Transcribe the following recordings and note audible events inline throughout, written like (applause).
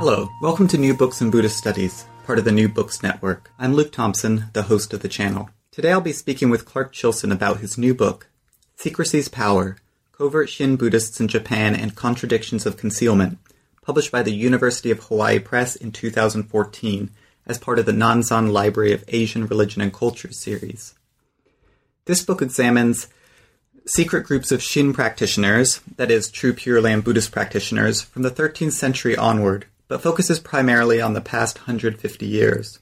Hello, welcome to New Books in Buddhist Studies, part of the New Books Network. I'm Luke Thompson, the host of the channel. Today I'll be speaking with Clark Chilson about his new book, Secrecy's Power Covert Shin Buddhists in Japan and Contradictions of Concealment, published by the University of Hawaii Press in 2014 as part of the Nanzan Library of Asian Religion and Culture series. This book examines secret groups of Shin practitioners, that is, true Pure Land Buddhist practitioners, from the 13th century onward but focuses primarily on the past 150 years.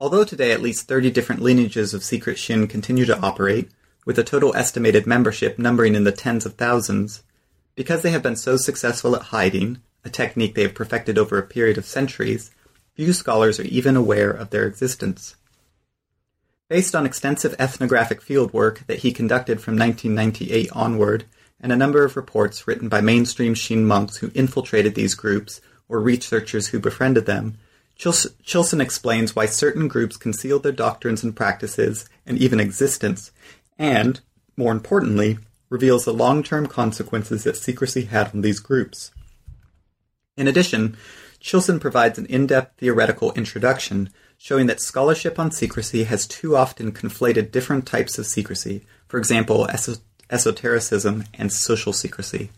Although today at least 30 different lineages of secret Shin continue to operate, with a total estimated membership numbering in the tens of thousands, because they have been so successful at hiding, a technique they have perfected over a period of centuries, few scholars are even aware of their existence. Based on extensive ethnographic fieldwork that he conducted from 1998 onward, and a number of reports written by mainstream Shin monks who infiltrated these groups or researchers who befriended them, Chilson explains why certain groups concealed their doctrines and practices and even existence, and, more importantly, reveals the long term consequences that secrecy had on these groups. In addition, Chilson provides an in depth theoretical introduction showing that scholarship on secrecy has too often conflated different types of secrecy, for example, esotericism and social secrecy.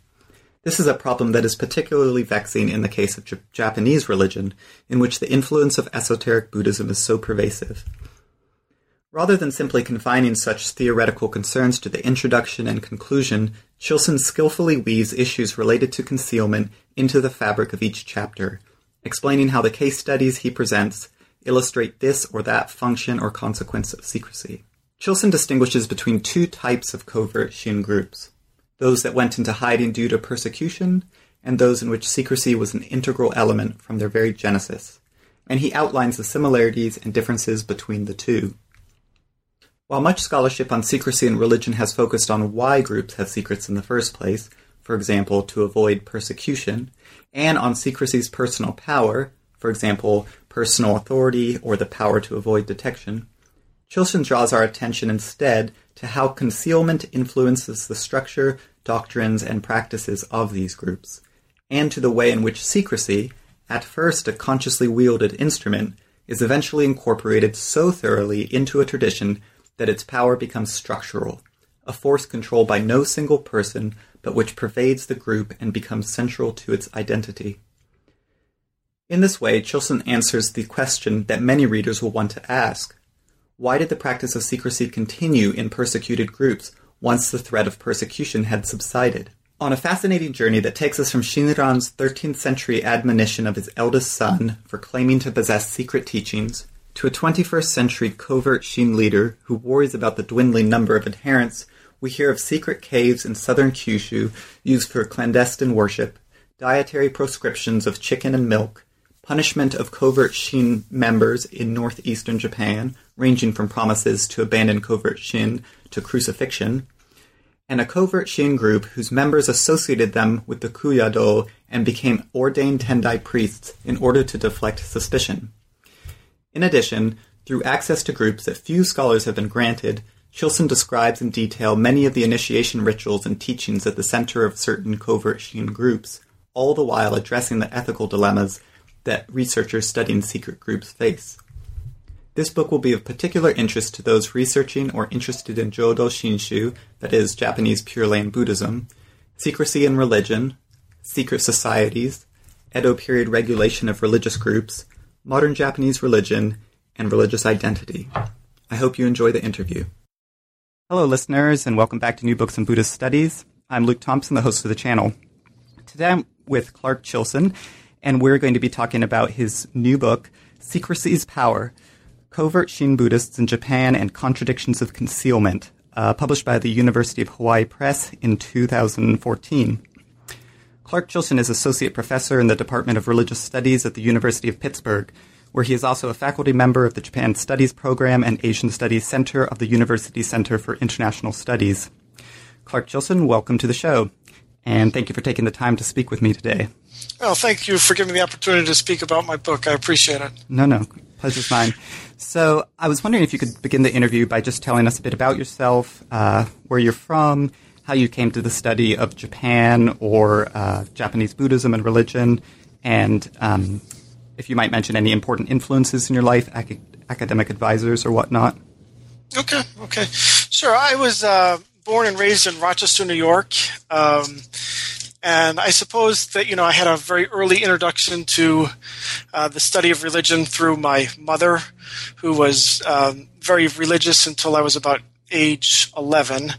This is a problem that is particularly vexing in the case of J- Japanese religion, in which the influence of esoteric Buddhism is so pervasive. Rather than simply confining such theoretical concerns to the introduction and conclusion, Chilson skillfully weaves issues related to concealment into the fabric of each chapter, explaining how the case studies he presents illustrate this or that function or consequence of secrecy. Chilson distinguishes between two types of covert Shin groups those that went into hiding due to persecution, and those in which secrecy was an integral element from their very genesis. And he outlines the similarities and differences between the two. While much scholarship on secrecy and religion has focused on why groups have secrets in the first place, for example, to avoid persecution, and on secrecy's personal power, for example, personal authority or the power to avoid detection, Chilson draws our attention instead to how concealment influences the structure, doctrines, and practices of these groups, and to the way in which secrecy, at first a consciously wielded instrument, is eventually incorporated so thoroughly into a tradition that its power becomes structural, a force controlled by no single person, but which pervades the group and becomes central to its identity. In this way, Chilson answers the question that many readers will want to ask why did the practice of secrecy continue in persecuted groups once the threat of persecution had subsided? On a fascinating journey that takes us from Shinran's 13th century admonition of his eldest son for claiming to possess secret teachings to a 21st century covert Shin leader who worries about the dwindling number of adherents, we hear of secret caves in southern Kyushu used for clandestine worship, dietary proscriptions of chicken and milk, punishment of covert Shin members in northeastern Japan, ranging from promises to abandon covert Shin to crucifixion, and a covert Shin group whose members associated them with the Kuyado and became ordained Tendai priests in order to deflect suspicion. In addition, through access to groups that few scholars have been granted, Chilson describes in detail many of the initiation rituals and teachings at the center of certain covert Shin groups, all the while addressing the ethical dilemmas that researchers studying secret groups face. This book will be of particular interest to those researching or interested in Jodo Shinshu, that is, Japanese Pure Land Buddhism, secrecy in religion, secret societies, Edo period regulation of religious groups, modern Japanese religion, and religious identity. I hope you enjoy the interview. Hello, listeners, and welcome back to New Books in Buddhist Studies. I'm Luke Thompson, the host of the channel. Today I'm with Clark Chilson, and we're going to be talking about his new book, Secrecy's Power Covert Shin Buddhists in Japan and Contradictions of Concealment, uh, published by the University of Hawaii Press in 2014. Clark Chilson is Associate Professor in the Department of Religious Studies at the University of Pittsburgh, where he is also a faculty member of the Japan Studies Program and Asian Studies Center of the University Center for International Studies. Clark Chilson, welcome to the show, and thank you for taking the time to speak with me today. Well, thank you for giving me the opportunity to speak about my book. I appreciate it. No, no, pleasure's mine. So, I was wondering if you could begin the interview by just telling us a bit about yourself, uh, where you're from, how you came to the study of Japan or uh, Japanese Buddhism and religion, and um, if you might mention any important influences in your life, ac- academic advisors or whatnot. Okay, okay. Sure. I was uh, born and raised in Rochester, New York. Um, and I suppose that, you know, I had a very early introduction to uh, the study of religion through my mother, who was um, very religious until I was about age 11.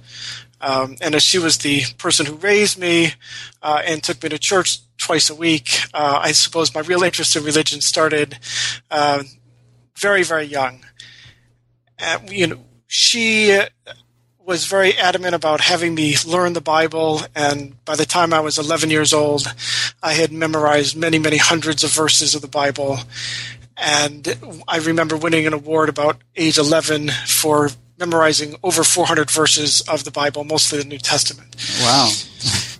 Um, and as she was the person who raised me uh, and took me to church twice a week, uh, I suppose my real interest in religion started uh, very, very young. And, you know, she was very adamant about having me learn the Bible, and by the time I was 11 years old, I had memorized many, many hundreds of verses of the Bible. And I remember winning an award about age 11 for memorizing over 400 verses of the Bible, mostly the New Testament. Wow.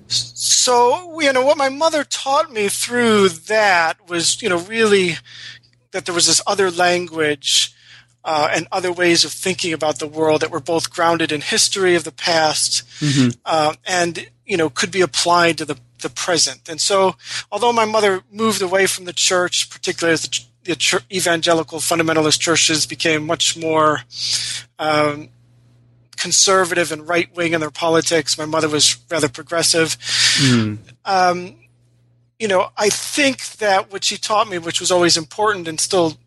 so, you know, what my mother taught me through that was, you know, really that there was this other language uh, and other ways of thinking about the world that were both grounded in history of the past mm-hmm. uh, and you know could be applied to the, the present. And so, although my mother moved away from the church, particularly as the, the church, evangelical fundamentalist churches became much more um, conservative and right wing in their politics, my mother was rather progressive. Mm. Um, you know, I think that what she taught me, which was always important and still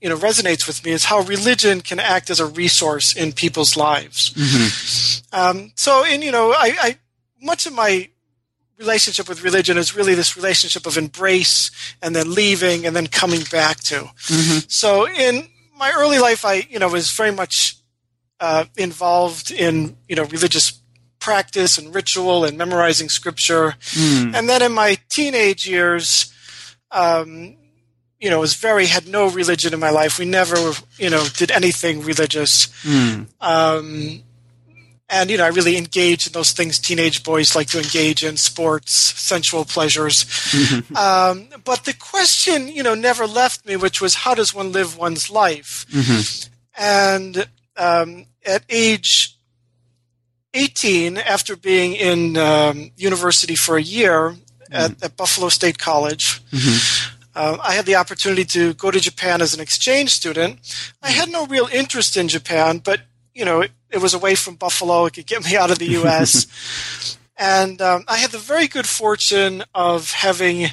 you know resonates with me is how religion can act as a resource in people's lives. Mm-hmm. Um, so, in you know, I, I much of my relationship with religion is really this relationship of embrace and then leaving and then coming back to. Mm-hmm. So, in my early life, I you know was very much uh, involved in you know religious practice and ritual and memorizing scripture, mm. and then in my teenage years. Um, you know, was very had no religion in my life. We never, you know, did anything religious. Mm. Um, and you know, I really engaged in those things teenage boys like to engage in: sports, sensual pleasures. Mm-hmm. (laughs) Um, but the question, you know, never left me, which was, how does one live one's life? Mm-hmm. And um, at age 18, after being in um, university for a year mm at, at, Buffalo State College. Uh, I had the opportunity to go to Japan as an exchange student. I had no real interest in Japan, but you know, it, it was away from Buffalo. It could get me out of the U.S. (laughs) and um, I had the very good fortune of having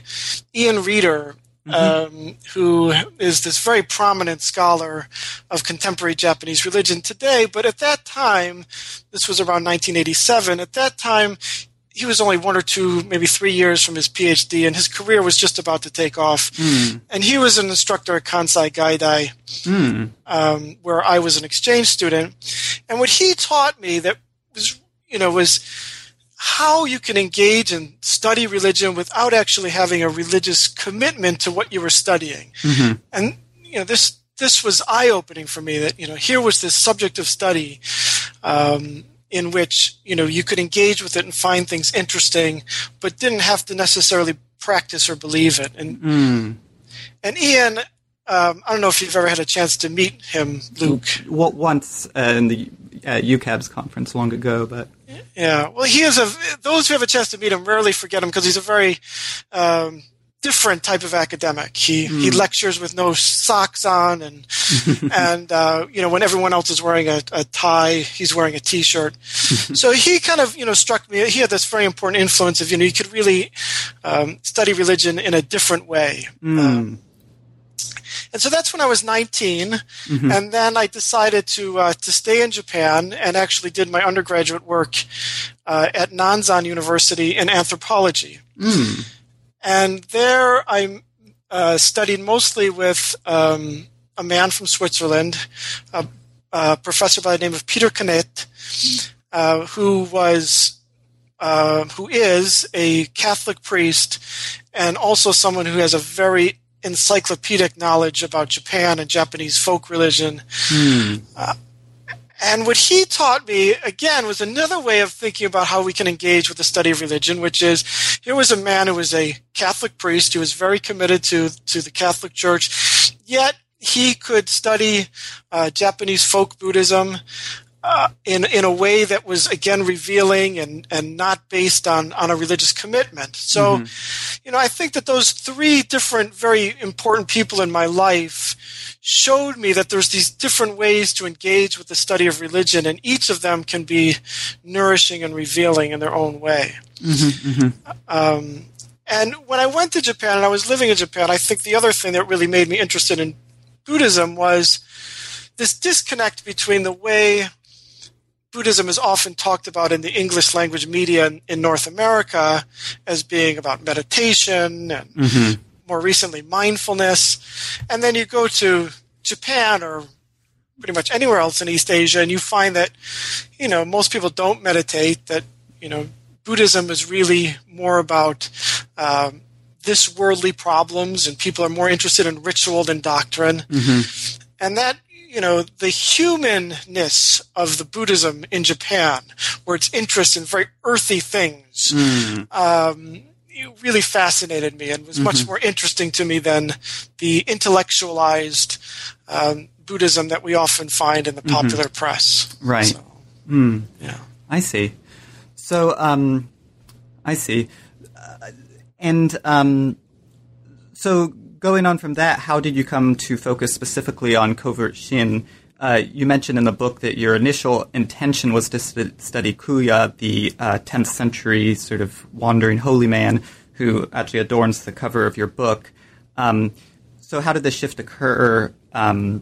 Ian Reader, mm-hmm. um, who is this very prominent scholar of contemporary Japanese religion today. But at that time, this was around 1987. At that time, he was only one or two, maybe three years from his PhD, and his career was just about to take off. Mm. And he was an instructor at Kansai Gaidai, mm. um, where I was an exchange student. And what he taught me that was, you know, was how you can engage and study religion without actually having a religious commitment to what you were studying. Mm-hmm. And you know, this this was eye opening for me. That you know, here was this subject of study. Um, in which you know you could engage with it and find things interesting, but didn't have to necessarily practice or believe it. And mm. and Ian, um, I don't know if you've ever had a chance to meet him, Luke. Well, once uh, in the uh, UCABS conference long ago, but yeah. Well, he is a. Those who have a chance to meet him rarely forget him because he's a very um, different type of academic. He mm. he lectures with no socks on, and (laughs) and uh, you know when everyone else is wearing a, a tie, he's wearing a t-shirt. (laughs) so he kind of you know struck me. He had this very important influence of you know you could really um, study religion in a different way. Mm. Um, and so that's when I was 19, mm-hmm. and then I decided to uh, to stay in Japan and actually did my undergraduate work uh, at Nanzan University in anthropology. Mm. And there I uh, studied mostly with um, a man from Switzerland, a, a, professor by the name of Peter Knecht, uh, who was uh, who is a Catholic priest and also someone who has a very encyclopedic knowledge about Japan and Japanese folk religion. Uh, and what he taught me, again, was another way of thinking about how we can engage with the study of religion, which is here was a man who was a Catholic priest. Who was very committed to, to the Catholic Church, yet he could study uh, Japanese folk Buddhism uh, in in a way that was again revealing and and not based on on a religious commitment. So, mm-hmm. you know, I think that those three different very important people in my life showed me that there's these different ways to engage with the study of religion, and each of them can be nourishing and revealing in their own way. Mm-hmm, mm-hmm. Um, and when I went to Japan and I was living in Japan, I think the other thing that really made me interested in Buddhism was this disconnect between the way Buddhism is often talked about in the English language media in, in North America as being about meditation and mm-hmm. more recently mindfulness. And then you go to Japan or pretty much anywhere else in East Asia and you find that, you know, most people don't meditate, that, you know, Buddhism is really more about um, this worldly problems and people are more interested in ritual than doctrine. Mm-hmm. And that you know, the humanness of the Buddhism in Japan, where its interest in very earthy things, mm. um, really fascinated me and was mm-hmm. much more interesting to me than the intellectualized um, Buddhism that we often find in the mm-hmm. popular mm-hmm. press. Right. So, mm. Yeah. I see. So, um, I see. Uh, and um, so going on from that, how did you come to focus specifically on covert Shin? Uh, you mentioned in the book that your initial intention was to st- study Kuya, the uh, 10th century sort of wandering holy man who actually adorns the cover of your book. Um, so, how did this shift occur? Um,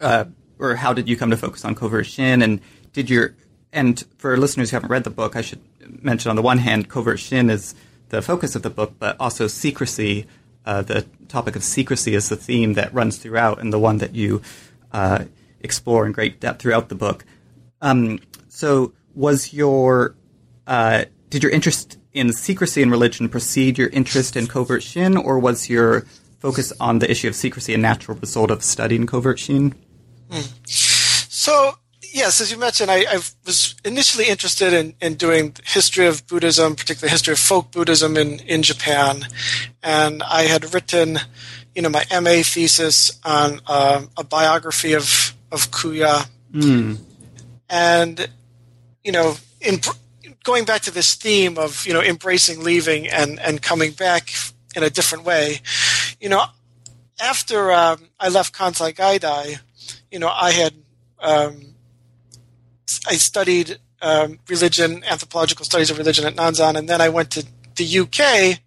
uh, or how did you come to focus on covert Shin? And did your and for listeners who haven't read the book, I should mention on the one hand, covert Shin is the focus of the book, but also secrecy uh, the topic of secrecy is the theme that runs throughout and the one that you uh, explore in great depth throughout the book. Um, so, was your uh, did your interest in secrecy in religion precede your interest in covert shin, or was your focus on the issue of secrecy a natural result of studying covert shin? Hmm. So, yes, as you mentioned, I, I was initially interested in, in doing history of Buddhism, particularly history of folk Buddhism in, in Japan. And I had written, you know, my MA thesis on uh, a biography of, of Kuya. Mm. And, you know, in, going back to this theme of, you know, embracing leaving and, and coming back in a different way, you know, after um, I left Kansai Gaidai, you know, I had um, I studied um, religion, anthropological studies of religion at Nanzan, and then I went to the UK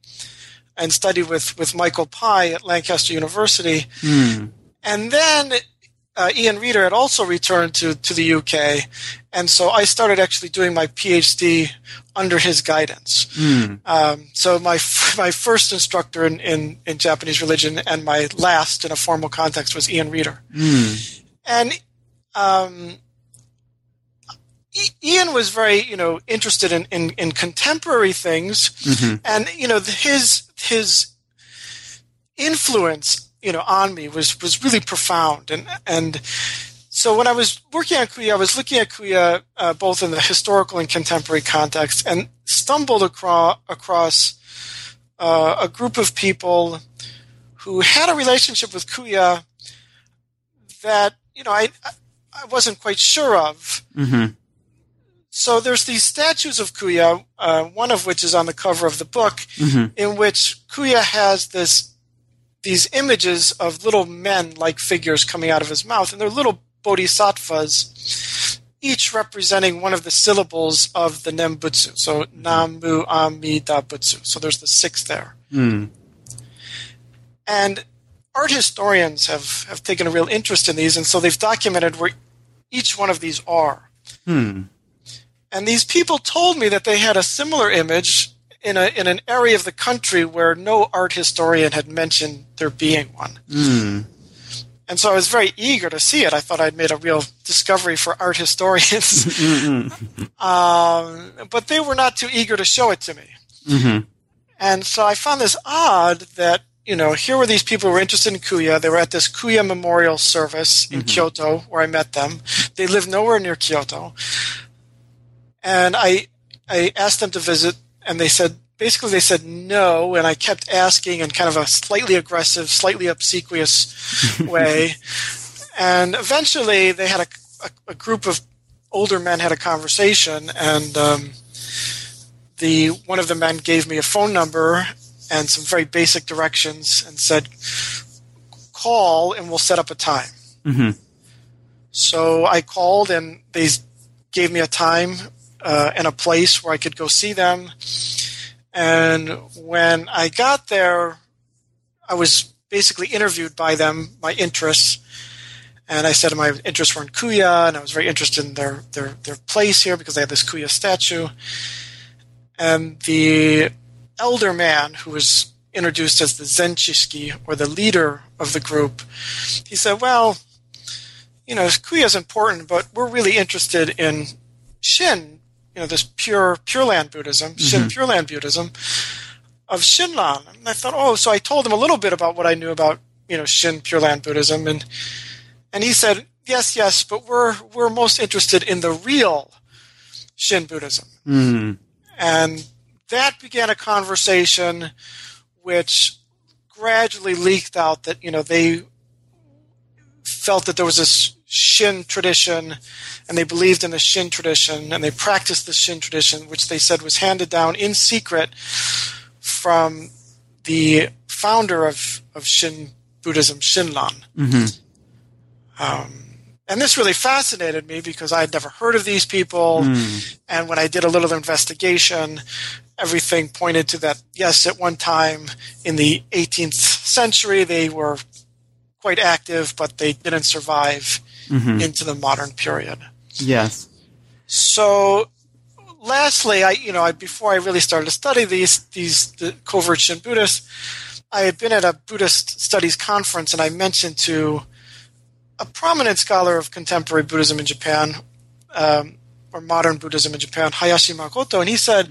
and studied with, with Michael Pye at Lancaster University. Hmm. And then uh, Ian Reader had also returned to, to the UK, and so I started actually doing my PhD under his guidance. Mm. Um, so my (laughs) my first instructor in, in, in, Japanese religion and my last in a formal context was Ian Reader. Mm. And um, Ian was very, you know, interested in, in, in contemporary things, mm-hmm. and you know, his his influence, you know, on me was was really profound, and and so when I was working on Kuya, I was looking at Kuya uh, both in the historical and contemporary context, and stumbled across across uh, a group of people who had a relationship with Kuya that you know I I wasn't quite sure of. Mm-hmm. So there's these statues of Kuya, uh, one of which is on the cover of the book, mm-hmm. in which Kuya has this these images of little men-like figures coming out of his mouth, and they're little bodhisattvas, each representing one of the syllables of the Nembutsu. So Namu Amida Butsu. So there's the six there. Mm. And art historians have, have taken a real interest in these, and so they've documented where each one of these are. Hmm. And these people told me that they had a similar image in a in an area of the country where no art historian had mentioned there being one. Mm. And so I was very eager to see it. I thought I'd made a real discovery for art historians. (laughs) um, but they were not too eager to show it to me. Mm-hmm. And so I found this odd that, you know, here were these people who were interested in Kuya. They were at this Kuya memorial service in Kyoto where I met them. They lived nowhere near Kyoto. And I, I asked them to visit and they said, basically they said no. And I kept asking in kind of a slightly aggressive, slightly obsequious (laughs) way. And eventually they had a, a, a group of older men had a conversation and, um, the one of the men gave me a phone number and some very basic directions and said, "Call and we'll set up a time." Mm-hmm. So I called and they gave me a time uh, and a place where I could go see them. And when I got there, I was basically interviewed by them, my interests. And I said my interests were in Kuya, and I was very interested in their, their, their place here because they had this Kuya statue. And the elder man who was introduced as the Zenchishiki, or the leader of the group, he said, Well, you know, Kuya is important, but we're really interested in Shin, you know, this pure Pure Land Buddhism, Shin Pure Land Buddhism of Shinran. And I thought, oh, so I told him a little bit about what I knew about, you know, Shin Pure Land Buddhism, and and he said, yes, yes, but we're we're most interested in the real Shin Buddhism. Mm. And that began a conversation which gradually leaked out that, you know, they felt that there was this Shin tradition and they believed in the Shin tradition and they practiced the Shin tradition, which they said was handed down in secret from the founder of, of Shin Buddhism, Shinran. Mm-hmm. Um, and this really fascinated me because I had never heard of these people. Mm. And when I did a little investigation, everything pointed to that, yes, at one time in the 18th century, they were quite active, but they didn't survive Mm-hmm. into the modern period. Yes. So, lastly, I you know I, before I really started to study these these the covert Shin Buddhists, I had been at a Buddhist studies conference, and I mentioned to a prominent scholar of contemporary Buddhism in Japan, um, or modern Buddhism in Japan, Hayashi Makoto, and he said.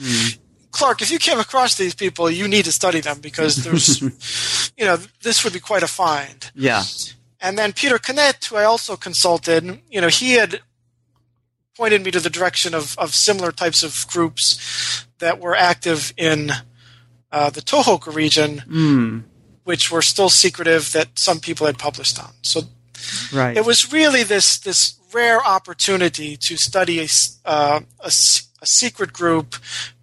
Clark, if you came across these people, you need to study them because there's, (laughs) you know, this would be quite a find. Yeah. And then Peter Knecht, who I also consulted, you know, he had pointed me to the direction of, of similar types of groups that were active in uh, the Tohoku region, Mm. which were still secretive that some people had published on. So Right. it was really this this rare opportunity to study a, uh, a, a secret group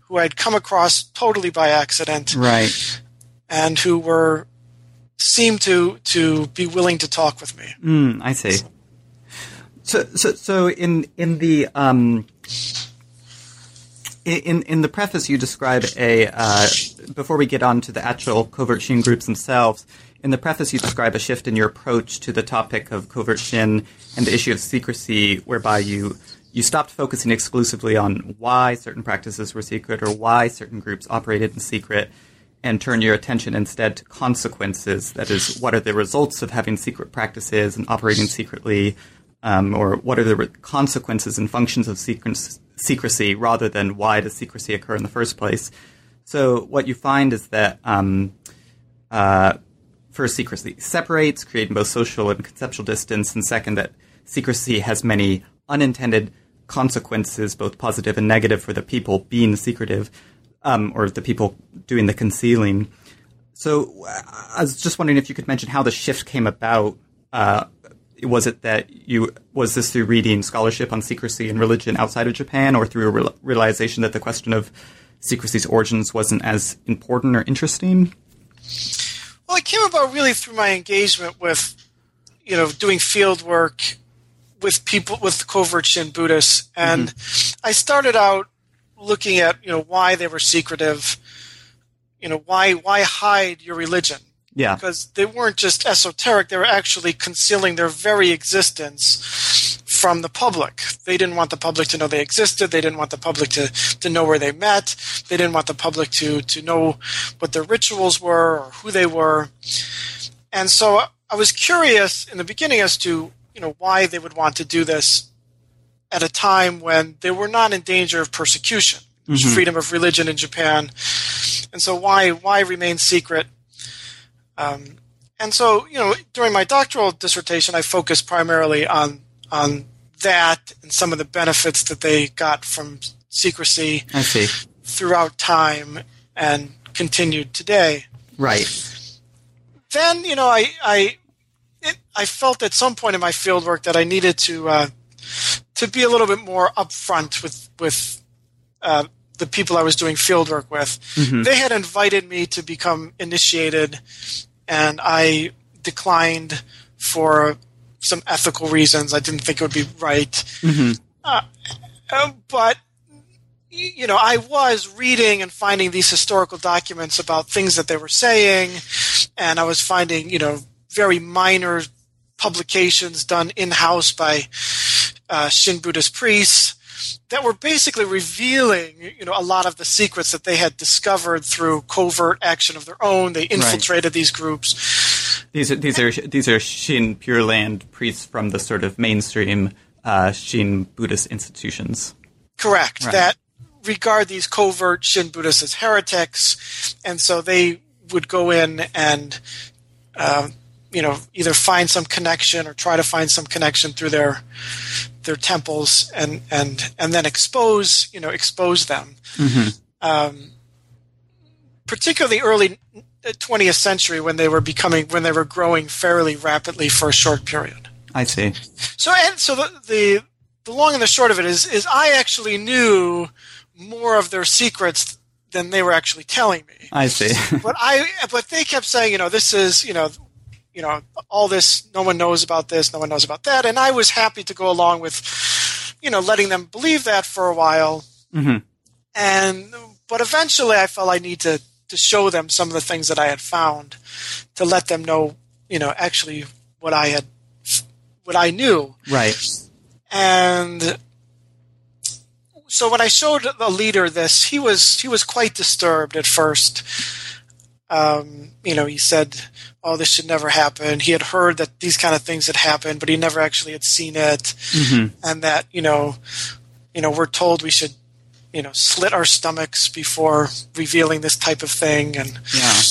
who I'd come across totally by accident right. and who were seemed to to be willing to talk with me. Mm, I see. So, so, so in in the um, in in the preface, you describe a uh, before we get on to the actual covert shin groups themselves. In the preface, you describe a shift in your approach to the topic of covert shin and the issue of secrecy, whereby you you stopped focusing exclusively on why certain practices were secret or why certain groups operated in secret, and turn your attention instead to consequences. That is, what are the results of having secret practices and operating secretly, um, or what are the re- consequences and functions of secrecy, rather than why does secrecy occur in the first place. So, what you find is that um, uh, first, secrecy separates, creating both social and conceptual distance, and second, that secrecy has many unintended consequences, both positive and negative, for the people being secretive, um, or the people doing the concealing. So, uh, I was just wondering if you could mention how the shift came about. Uh, was it that you was this through reading scholarship on secrecy and religion outside of Japan, or through a real, realization that the question of secrecy's origins wasn't as important or interesting? Well, it came about really through my engagement with, you know, doing field work with people with covert Shin Buddhists, and I started out looking at you know why they were secretive, you know why why hide your religion Yeah. because they weren't just esoteric; they were actually concealing their very existence from the public. They didn't want the public to know they existed. They didn't want the public to, to know where they met. They didn't want the public to, to know what their rituals were or who they were. And so I was curious in the beginning as to you know why they would want to do this at a time when they were not in danger of persecution, mm-hmm. freedom of religion in Japan, and so why why remain secret? Um, and so you know during my doctoral dissertation, I focused primarily on on that and some of the benefits that they got from secrecy. I see throughout time and continued today. Right. Then you know I I it, I felt at some point in my fieldwork that I needed to uh, to be a little bit more upfront with with uh, the people I was doing fieldwork with. Mm-hmm. They had invited me to become initiated, and I declined for some ethical reasons. I didn't think it would be right. Mm-hmm. Uh, uh but you know, I was reading and finding these historical documents about things that they were saying, and I was finding, you know, very minor publications done in house by uh, Shin Buddhist priests that were basically revealing, you know, a lot of the secrets that they had discovered through covert action of their own. They infiltrated right. these groups. These are these are these are Shin Pure Land priests from the sort of mainstream uh, Shin Buddhist institutions. Correct. Right. That regard these covert Shin Buddhists as heretics, and so they would go in and uh, you know either find some connection or try to find some connection through their their temples and and and then expose you know expose them. Mm-hmm. Um, particularly early 20th century when they were becoming when they were growing fairly rapidly for a short period. I see. So and so the, the the long and the short of it is is I actually knew more of their secrets than they were actually telling me. I see. (laughs) but I but they kept saying, you know, this is, you know, you know, all this no one knows about this, no one knows about that, and I was happy to go along with you know, letting them believe that for a while. Mm-hmm. And but eventually I felt I need to to show them some of the things that I had found to let them know, you know, actually what I had what I knew. Right. And so when I showed the leader this, he was he was quite disturbed at first. Um, you know, he said, "Oh, this should never happen." He had heard that these kind of things had happened, but he never actually had seen it, mm-hmm. and that you know, you know, we're told we should, you know, slit our stomachs before revealing this type of thing, and yeah.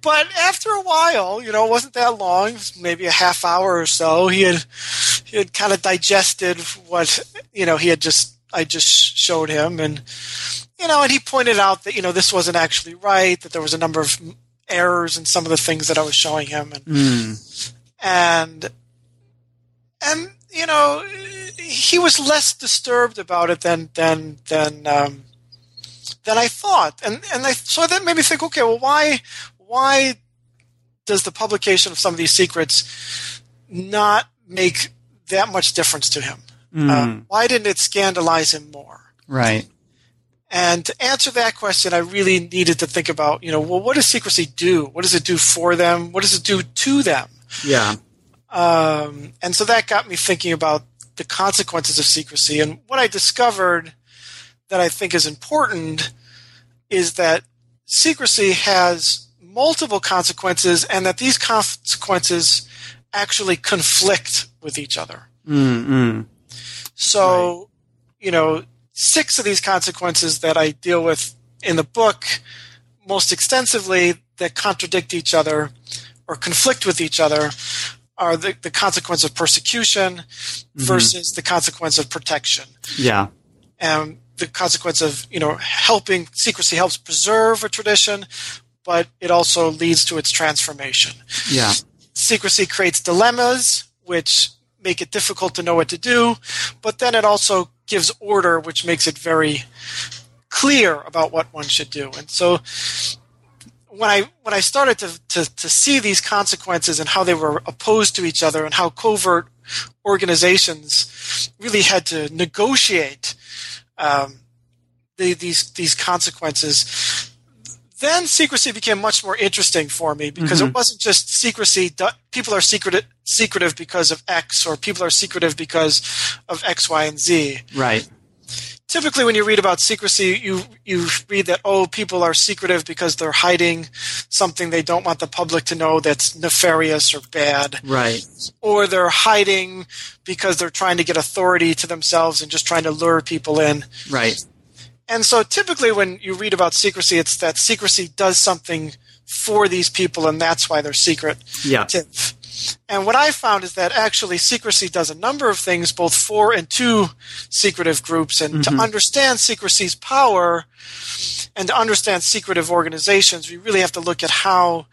But after a while, you know, it wasn't that long, maybe a half hour or so. He had he had kind of digested what you know he had just I just showed him, and you know, and he pointed out that you know this wasn't actually right, that there was a number of errors in some of the things that I was showing him, and mm. and and you know, he was less disturbed about it than than than um, than I thought, and and I so that made me think, okay, well, why why does the publication of some of these secrets not make that much difference to him? Mm. Uh, why didn't it scandalize him more? Right. And to answer that question, I really needed to think about, you know, well, what does secrecy do? What does it do for them? What does it do to them? Yeah. Um, and so that got me thinking about the consequences of secrecy. And what I discovered that I think is important is that secrecy has multiple consequences and that these consequences actually conflict with each other. Mm-hmm. So, right. you know, six of these consequences that I deal with in the book most extensively that contradict each other or conflict with each other are the, the consequence of persecution mm-hmm. versus the consequence of protection. Yeah. And the consequence of, you know, helping secrecy helps preserve a tradition, but it also leads to its transformation. Yeah. Secrecy creates dilemmas, which make it difficult to know what to do, but then it also gives order, which makes it very clear about what one should do. And so when I when I started to, to, to see these consequences and how they were opposed to each other and how covert organizations really had to negotiate um, the, these these consequences, then secrecy became much more interesting for me because mm-hmm. it wasn't just secrecy. People are secret, secretive because of X, or people are secretive because of X, Y, and Z. Right. typically when you read about secrecy, you you read that oh, people are secretive because they're hiding something they don't want the public to know that's nefarious or bad, Right. or they're hiding because they're trying to get authority to themselves and just trying to lure people in. Right. And so typically when you read about secrecy, it's that secrecy does something for these people and that's why they're secret. Yeah. And what I found is that actually secrecy does a number of things, both for and to secretive groups. And to understand secrecy's power and to understand secretive organizations, we really have to look at how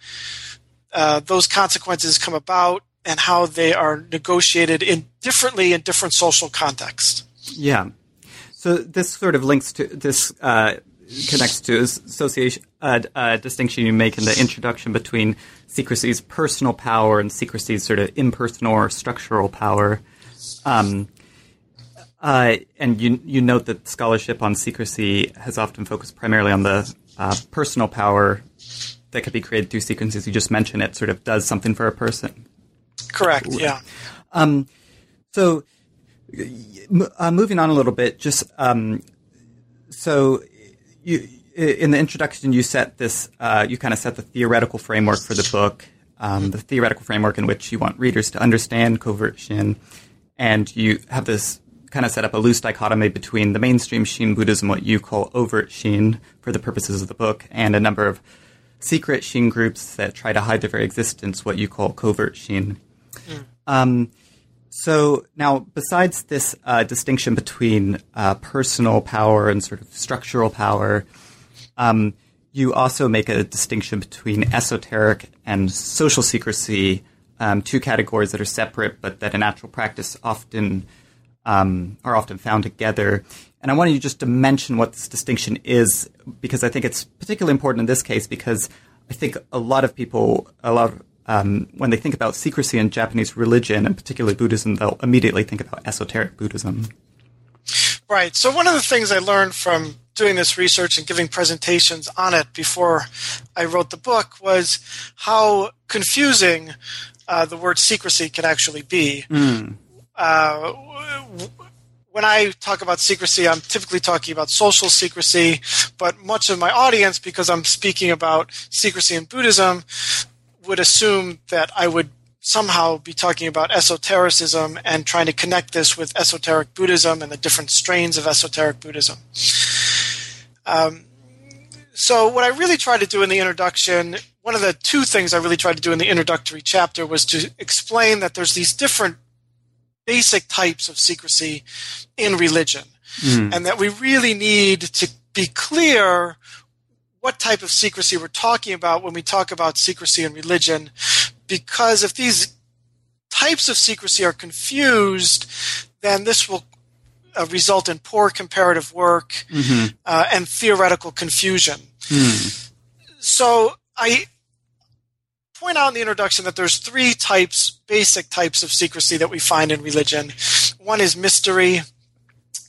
uh, those consequences come about and how they are negotiated in differently in different social contexts. Yeah. So this sort of links to this uh, connects to association uh, uh, distinction you make in the introduction between secrecy's personal power and secrecy's sort of impersonal or structural power. Um, uh, and you you note that scholarship on secrecy has often focused primarily on the uh, personal power that could be created through secrecy. You just mentioned it sort of does something for a person. Correct. Yeah. Um, so, uh, moving on a little bit, just um, so you in the introduction, you set this, uh, you kind of set the theoretical framework for the book, um, the theoretical framework in which you want readers to understand covert Shin, and you have this kind of set up a loose dichotomy between the mainstream Shin Buddhism, what you call overt Shin for the purposes of the book, and a number of secret Shin groups that try to hide their very existence, what you call covert Shin. Um, so now, besides this uh, distinction between uh, personal power and sort of structural power, um, you also make a distinction between esoteric and social secrecy, um, two categories that are separate, but that in actual practice often um, are often found together. And I wanted you just to mention what this distinction is, because I think it's particularly important in this case, because I think a lot of people, a lot of um, when they think about secrecy in Japanese religion, and particularly Buddhism, they'll immediately think about esoteric Buddhism. Right. So one of the things I learned from doing this research and giving presentations on it before I wrote the book was how confusing uh, the word secrecy can actually be. Uh, when I talk about secrecy, I'm typically talking about social secrecy, but much of my audience, because I'm speaking about secrecy in Buddhism, would assume that I would somehow be talking about esotericism and trying to connect this with esoteric Buddhism and the different strains of esoteric Buddhism. Um, so, what I really tried to do in the introduction, one of the two things I really tried to do in the introductory chapter was to explain that there's these different basic types of secrecy in religion, and that we really need to be clear what type of secrecy we're talking about when we talk about secrecy in religion, because if these types of secrecy are confused, then this will uh, result in poor comparative work uh, and theoretical confusion. So I point out in the introduction that there's three types, basic types of secrecy that we find in religion. One is mystery,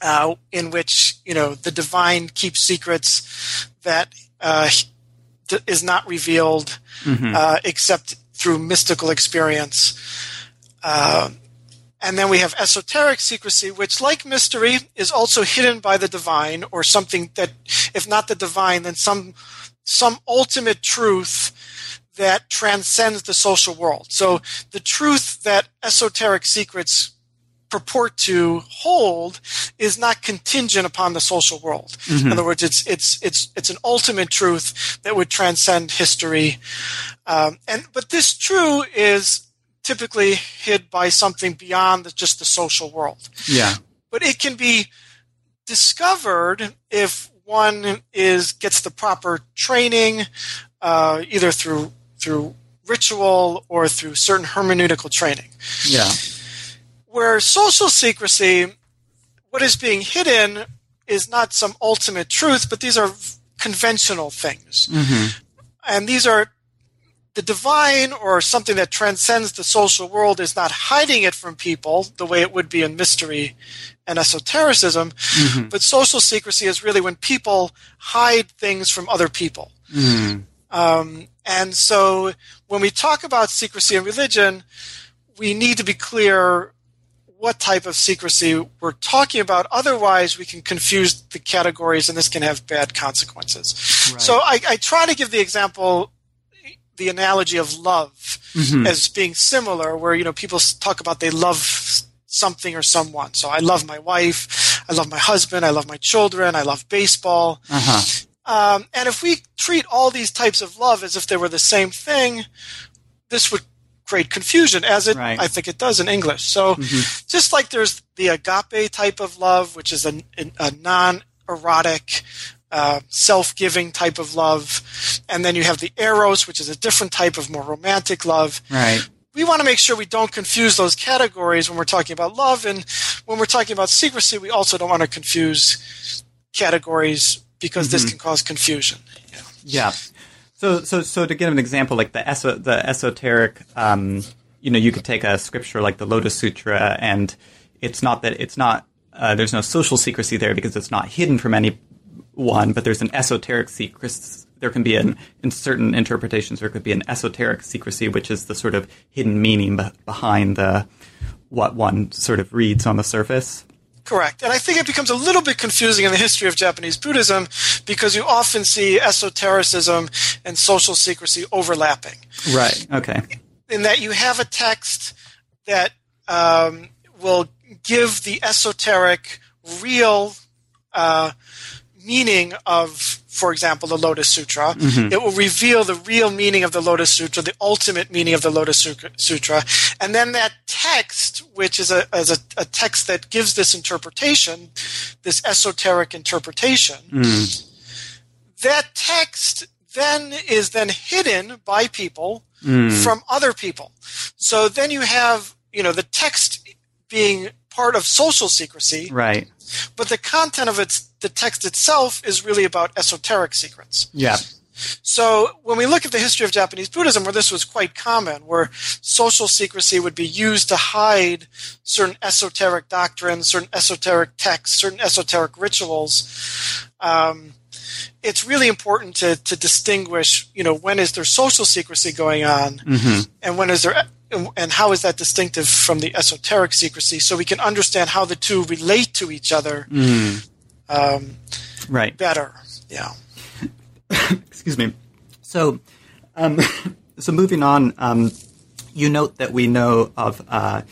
uh, in which you know the divine keeps secrets that uh, is not revealed uh, except through mystical experience. Uh, and then we have esoteric secrecy, which, like mystery, is also hidden by the divine, or something that, if not the divine, then some some ultimate truth that transcends the social world. So the truth that esoteric secrets purport to hold is not contingent upon the social world. In other words, it's it's it's it's an ultimate truth that would transcend history. Um, and but this true is typically hid by something beyond the, just the social world Yeah. but it can be discovered if one is gets the proper training, uh, either through through ritual or through certain hermeneutical training. Yeah. Where social secrecy, what is being hidden is not some ultimate truth, but these are conventional things, mm-hmm. and these are the divine or something that transcends the social world is not hiding it from people the way it would be in mystery and esotericism, mm-hmm. but social secrecy is really when people hide things from other people. Mm-hmm. Um, and so when we talk about secrecy in religion, we need to be clear what type of secrecy we're talking about. Otherwise, we can confuse the categories, and this can have bad consequences. Right. So I, I, try to give the example, the analogy of love mm-hmm. as being similar, where you know people talk about they love something or someone. So I love my wife, I love my husband, I love my children, I love baseball. Uh-huh. Um, and if we treat all these types of love as if they were the same thing, this would create confusion, as it right. I think it does in English. So mm-hmm. just like there's the agape type of love, which is a, a non-erotic, uh, self-giving type of love, and then you have the eros, which is a different type of more romantic love. Right. We want to make sure we don't confuse those categories when we're talking about love, and when we're talking about secrecy, we also don't want to confuse categories because mm-hmm. this can cause confusion. Yeah. yeah. So, so, so to give an example, like the eso- the esoteric, um, you know, you could take a scripture like the Lotus Sutra, and it's not that it's not uh, there's no social secrecy there because it's not hidden from anyone, but there's an esoteric secrecy. There can be an in certain interpretations there could be an esoteric secrecy, which is the sort of hidden meaning behind the what one sort of reads on the surface. Correct. And I think it becomes a little bit confusing in the history of Japanese Buddhism because you often see esotericism and social secrecy overlapping. Right. Okay. In that you have a text that um, will give the esoteric real uh, meaning of for example, the Lotus Sutra. Mm-hmm. It will reveal the real meaning of the Lotus Sutra, the ultimate meaning of the Lotus Sutra. And then that text, which is a, is a, a text that gives this interpretation, this esoteric interpretation, mm. that text then is then hidden by people mm. from other people. So then you have, you know, the text being part of social secrecy. Right. But the content of its the text itself is really about esoteric secrets. Yeah. So when we look at the history of Japanese Buddhism, where this was quite common, where social secrecy would be used to hide certain esoteric doctrines, certain esoteric texts, certain esoteric rituals, um, it's really important to, to distinguish, you know, when is there social secrecy going on, mm-hmm. and when is there and how is that distinctive from the esoteric secrecy so we can understand how the two relate to each other mm. Um, right. better. Yeah. (laughs) Excuse me. So um, (laughs) so moving on um, you note that we know of uh,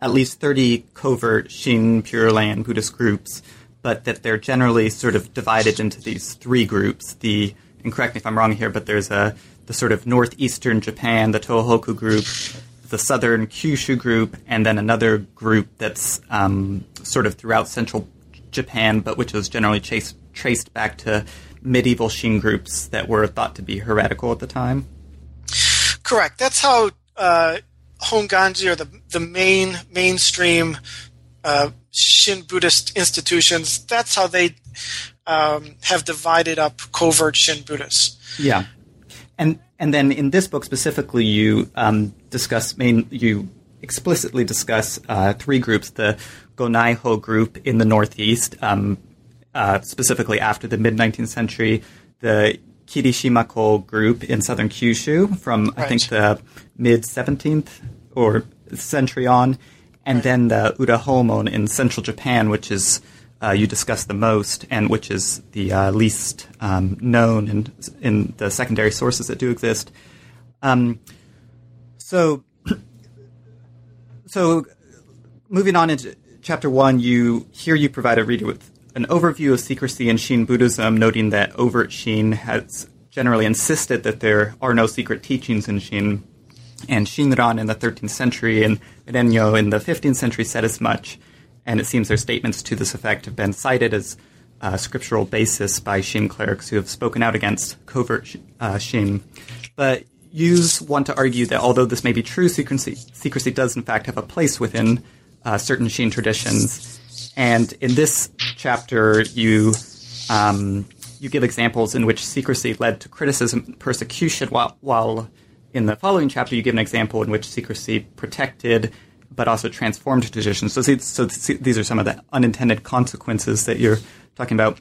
at least 30 covert shin pure land buddhist groups but that they're generally sort of divided into these three groups. The and correct me if i'm wrong here but there's a the sort of northeastern Japan, the Tohoku group, the southern Kyushu group, and then another group that's um, sort of throughout central Japan, but which is generally chased, traced back to medieval Shin groups that were thought to be heretical at the time. Correct. That's how uh, Honganji or the the main mainstream uh, Shin Buddhist institutions. That's how they um, have divided up covert Shin Buddhists. Yeah, and and then in this book specifically, you um, discuss main you explicitly discuss uh, three groups: the Gonaiho group in the Northeast, um, uh, specifically after the mid 19th century, the Kirishimako group in southern Kyushu from right. I think the mid 17th or century on, and right. then the Urahomon in central Japan, which is uh, you discuss the most, and which is the uh, least um, known in, in the secondary sources that do exist. Um, so, (clears throat) so moving on into chapter one, you here you provide a reader with an overview of secrecy in Shin Buddhism, noting that overt Shin has generally insisted that there are no secret teachings in Shin, and Shinran in the 13th century and Rennyo in the 15th century said as much and it seems their statements to this effect have been cited as uh, scriptural basis by Shin clerics who have spoken out against covert uh, Shin. But you want to argue that although this may be true, secrecy, secrecy does in fact have a place within uh, certain Shin traditions. And in this chapter, you um, you give examples in which secrecy led to criticism and persecution, while, while in the following chapter, you give an example in which secrecy protected but also transformed traditions. So, so these are some of the unintended consequences that you're talking about.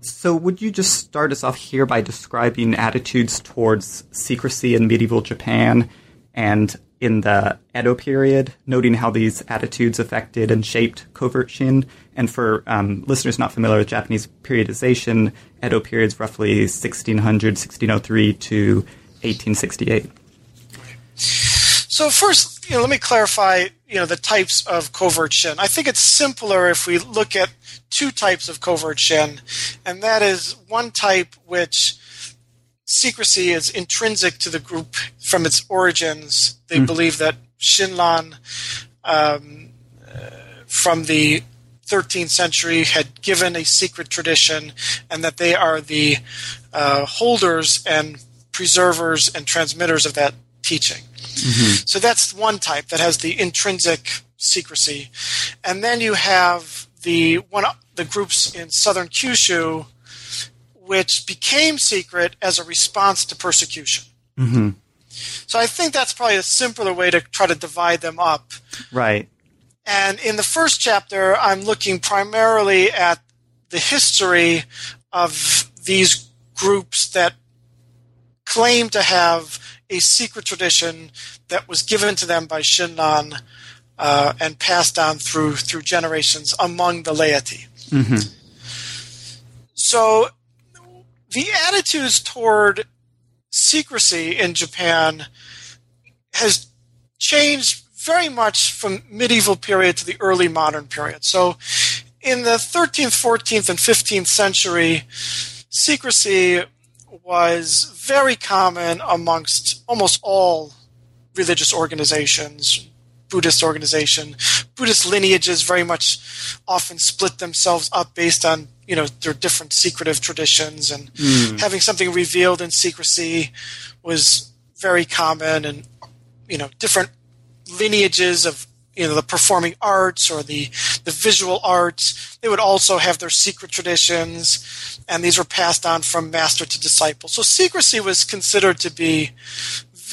So, would you just start us off here by describing attitudes towards secrecy in medieval Japan and in the Edo period, noting how these attitudes affected and shaped covert Shin. And for um, listeners not familiar with Japanese periodization, Edo period is roughly 1600, 1603 to 1868. So first, you know, let me clarify, you know, the types of covert shin. I think it's simpler if we look at two types of covert shin, and that is one type which secrecy is intrinsic to the group from its origins. They mm. believe that Shinran um, uh, from the 13th century had given a secret tradition, and that they are the uh, holders and preservers and transmitters of that teaching. Mm-hmm. So that's one type that has the intrinsic secrecy, and then you have the one the groups in southern Kyushu, which became secret as a response to persecution. Mm-hmm. So I think that's probably a simpler way to try to divide them up. Right. And in the first chapter, I'm looking primarily at the history of these groups that claim to have a secret tradition that was given to them by Shinran uh, and passed on through through generations among the laity. Mm-hmm. So the attitudes toward secrecy in Japan has changed very much from medieval period to the early modern period. So in the 13th, 14th, and 15th century, secrecy was very common amongst almost all religious organizations, Buddhist organization. Buddhist lineages very much often split themselves up based on you know their different secretive traditions, and mm. having something revealed in secrecy was very common, and you know different lineages of you know the performing arts or the the visual arts they would also have their secret traditions and these were passed on from master to disciple so secrecy was considered to be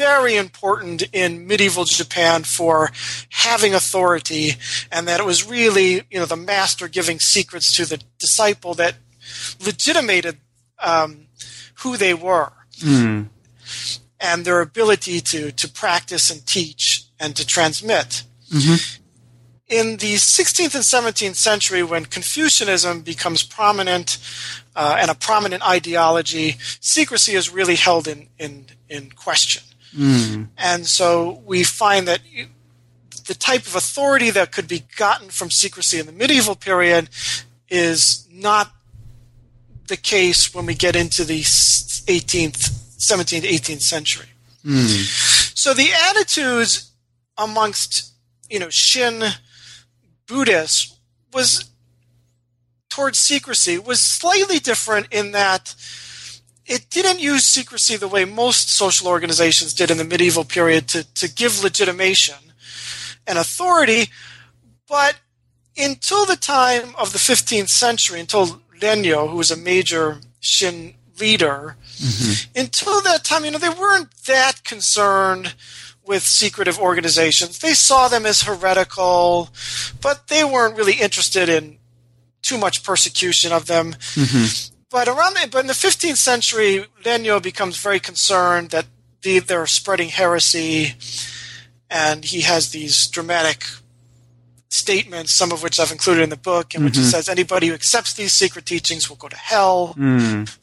very important in medieval Japan for having authority and that it was really you know the master giving secrets to the disciple that legitimated um, who they were mm. and their ability to to practice and teach and to transmit Mm-hmm. In the 16th and 17th century, when Confucianism becomes prominent uh, and a prominent ideology, secrecy is really held in, in, in question. Mm. And so we find that the type of authority that could be gotten from secrecy in the medieval period is not the case when we get into the 18th, 17th, 18th century. Mm. So the attitudes amongst you know, Shin Buddhists was towards secrecy was slightly different in that it didn't use secrecy the way most social organizations did in the medieval period to, to give legitimation and authority, but until the time of the 15th century, until Rennyo, who was a major Shin leader, mm-hmm. until that time, you know, they weren't that concerned with secretive organizations. They saw them as heretical, but they weren't really interested in too much persecution of them. Mm-hmm. But around the, but in the 15th century, Rennyo becomes very concerned that they, they're spreading heresy, and he has these dramatic statements, some of which I've included in the book, in which mm-hmm. he says anybody who accepts these secret teachings will go to hell. Mm.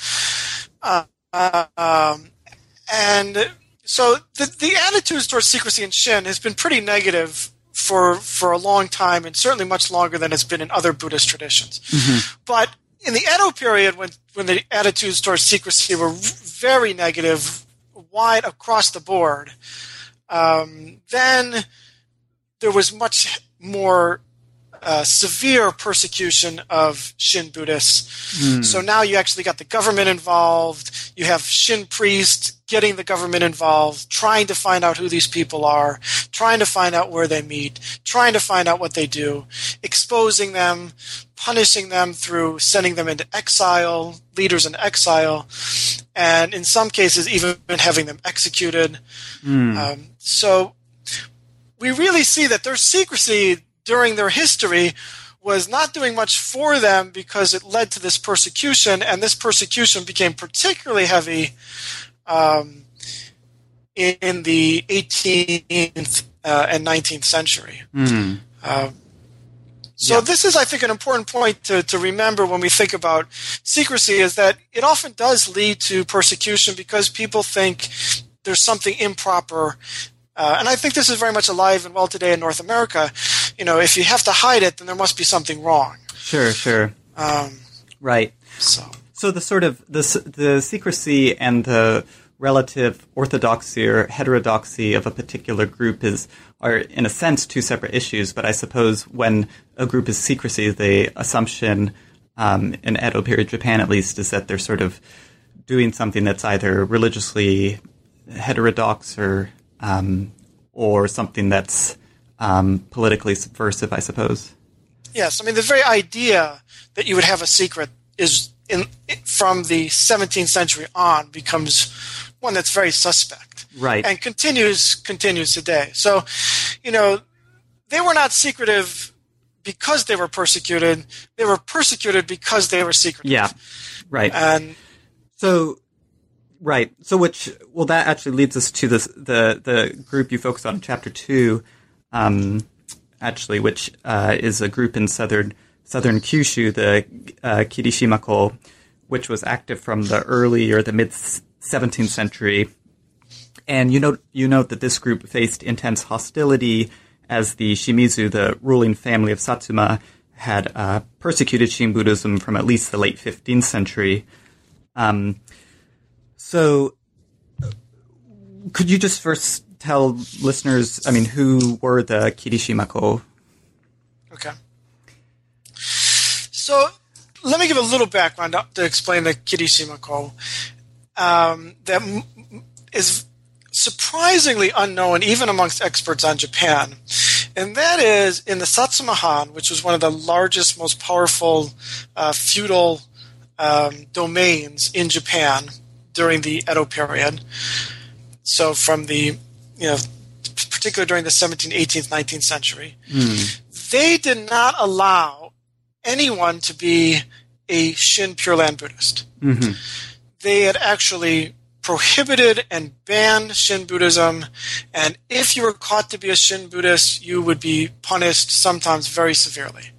Uh, uh, um, and so the the attitudes towards secrecy in Shin has been pretty negative for for a long time, and certainly much longer than it's been in other Buddhist traditions. Mm-hmm. But in the Edo period, when when the attitudes towards secrecy were very negative, wide across the board, um, then there was much more uh, severe persecution of Shin Buddhists. Mm. So now you actually got the government involved. You have Shin priests getting the government involved, trying to find out who these people are, trying to find out where they meet, trying to find out what they do, exposing them, punishing them through sending them into exile, leaders in exile, and in some cases even having them executed. Mm. Um, so we really see that there's secrecy during their history was not doing much for them because it led to this persecution, and this persecution became particularly heavy um, in the 18th uh, and 19th century. Mm. So Yeah. this is, I think, an important point to, to remember when we think about secrecy is that it often does lead to persecution because people think there's something improper. Uh, and I think this is very much alive and well today in North America. You know, if you have to hide it, then there must be something wrong. Sure, sure. Um, Right. so So the sort of the the secrecy and the relative orthodoxy or heterodoxy of a particular group is are in a sense two separate issues. But I suppose when a group is secrecy, the assumption um, in Edo period Japan, at least, is that they're sort of doing something that's either religiously heterodox or um, or something that's um, politically subversive. I suppose. Yes, I mean the very idea that you would have a secret is in from the 17th century on becomes one that's very suspect Right. and continues continues today. So, you know, they were not secretive because they were persecuted. They were persecuted because they were secretive. yeah. Right. And So, right. So, which well, that actually leads us to this the the group you focus on in chapter two, um, actually, which uh, is a group in southern southern Kyushu, the uh, Kirishimako, which was active from the early or the mid 17th century. And you note you note that this group faced intense hostility as the Shimazu, the ruling family of Satsuma, had uh, persecuted Shin Buddhism from at least the late 15th century. Um, so, could you just first tell listeners, I mean, who were the Kirishimako? Okay. So let me give a little background to- explain the Kirishimako. Um, that is surprisingly unknown even amongst experts on Japan. And that is in the Satsuma Han, which was one of the largest, most powerful uh, feudal um, domains in Japan during the Edo period. So from the, you know, particularly during the 17th, 18th, 19th century they did not allow anyone to be a Shin Pure Land Buddhist. Mm-hmm. They had actually prohibited and banned Shin Buddhism, and if you were caught to be a Shin Buddhist, you would be punished, sometimes very severely.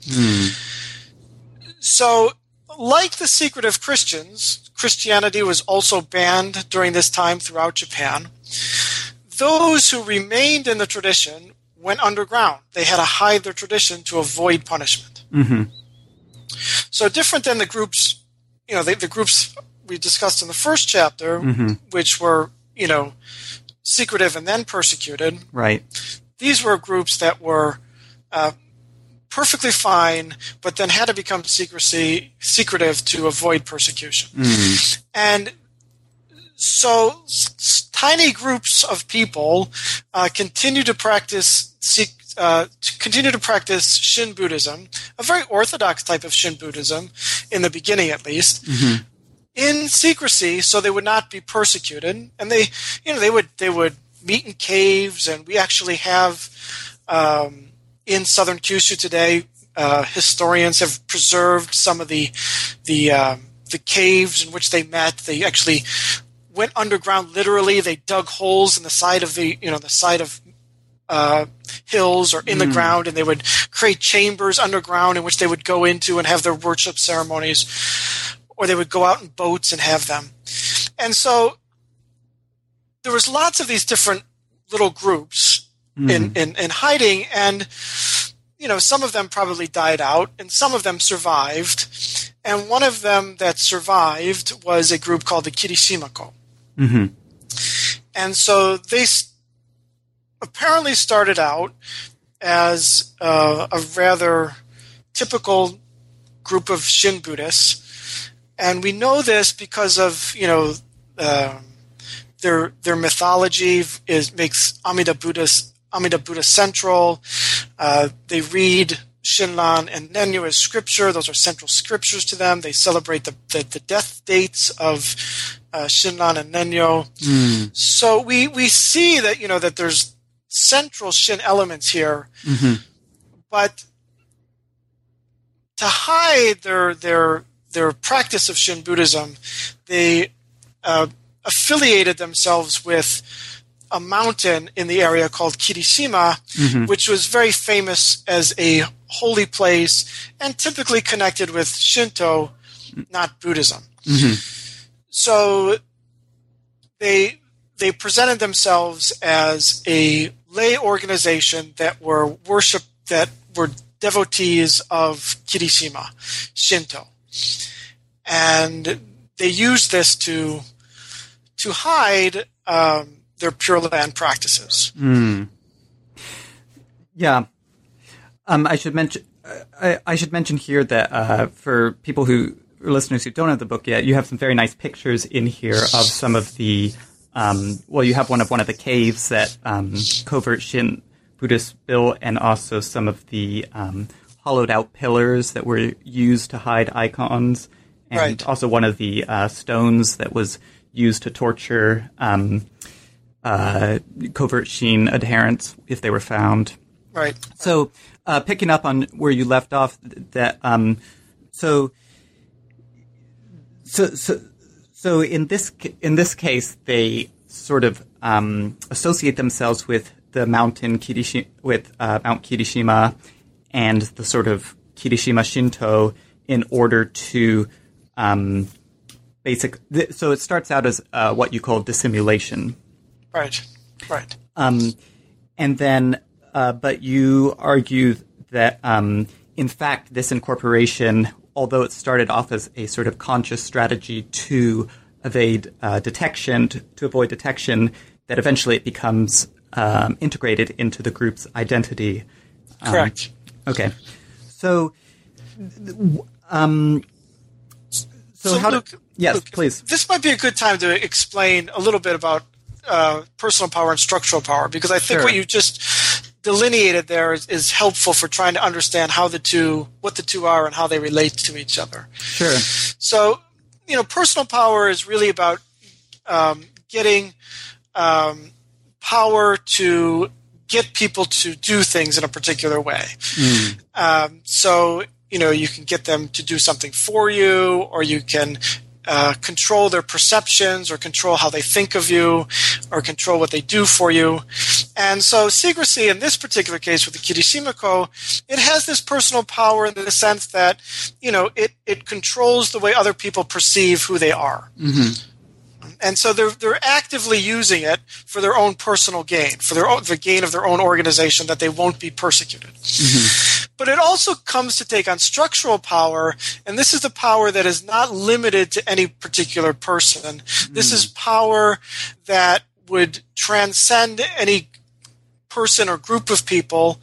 So, like the secretive Christians, Christianity was also banned during this time throughout Japan. Those who remained in the tradition went underground. They had to hide their tradition to avoid punishment. Mm-hmm. So different than the groups, you know, the, the groups we discussed in the first chapter, which were, you know, secretive and then persecuted. Right. These were groups that were uh, perfectly fine, but then had to become secrecy secretive to avoid persecution. And so s- tiny groups of people uh, continue to practice uh, to continue to practice Shin Buddhism, a very orthodox type of Shin Buddhism, in the beginning at least, in secrecy, so they would not be persecuted. And they, you know, they would they would meet in caves, and we actually have um, in southern Kyushu today. Uh, historians have preserved some of the the um, the caves in which they met. They actually went underground. Literally, they dug holes in the side of the you know the side of uh, hills or in the ground, and they would create chambers underground in which they would go into and have their worship ceremonies, or they would go out in boats and have them. And so there was lots of these different little groups in, in, in hiding, and you know some of them probably died out, and some of them survived. And one of them that survived was a group called the Kirishimako. Mm-hmm. And so they apparently started out as uh, a rather typical group of Shin Buddhists, and we know this because of you know um their their mythology is makes Amida Buddha Amida Buddha central. Uh, they read Shinran and Rennyo as scripture; those are central scriptures to them. They celebrate the the, the death dates of uh, Shinran and Rennyo. So we we see that you know that there's central Shin elements here, but to hide their their their practice of Shin Buddhism, they uh, affiliated themselves with a mountain in the area called Kirishima, which was very famous as a holy place and typically connected with Shinto, not Buddhism. So they they presented themselves as a lay organization that were worship that were devotees of Kirishima, Shinto, and they used this to to hide um, their Pure Land practices. Yeah. Um, I should mention. I, I should mention here that uh, for people who listeners who don't have the book yet, you have some very nice pictures in here of some of the. Um, well, you have one of one of the caves that um, covert Shin Buddhists built, and also some of the um, hollowed out pillars that were used to hide icons, and Right. also one of the uh, stones that was used to torture um, uh, covert Shin adherents if they were found. Right. So, uh, picking up on where you left off, that um, so, so, so, so in this in this case, they sort of um, associate themselves with the mountain Kirishi- with uh, Mount Kirishima and the sort of Kirishima Shinto in order to um, basic. Th- so it starts out as uh, what you call dissimulation. Right. Right. Um, and then, uh, but you argue that, um, in fact, this incorporation, although it started off as a sort of conscious strategy to evade uh, detection, to, to avoid detection, that eventually it becomes um, integrated into the group's identity. Um, Correct. Okay. So, um, so, So, how? do- yes, Luke, please. This might be a good time to explain a little bit about uh, personal power and structural power because I think Sure. what you just delineated there is, is helpful for trying to understand how the two, what the two are, and how they relate to each other. Sure. So, you know, personal power is really about um, getting um, power to get people to do things in a particular way. Um, so, you know, you can get them to do something for you, or you can uh, control their perceptions, or control how they think of you, or control what they do for you. And so, secrecy in this particular case with the Kirishimako, it has this personal power in the sense that, you know, it, it controls the way other people perceive who they are and so they're they're actively using it for their own personal gain, for their own the gain of their own organization, that they won't be persecuted. But it also comes to take on structural power, and this is the power that is not limited to any particular person. This hmm. is power that would transcend any person or group of people,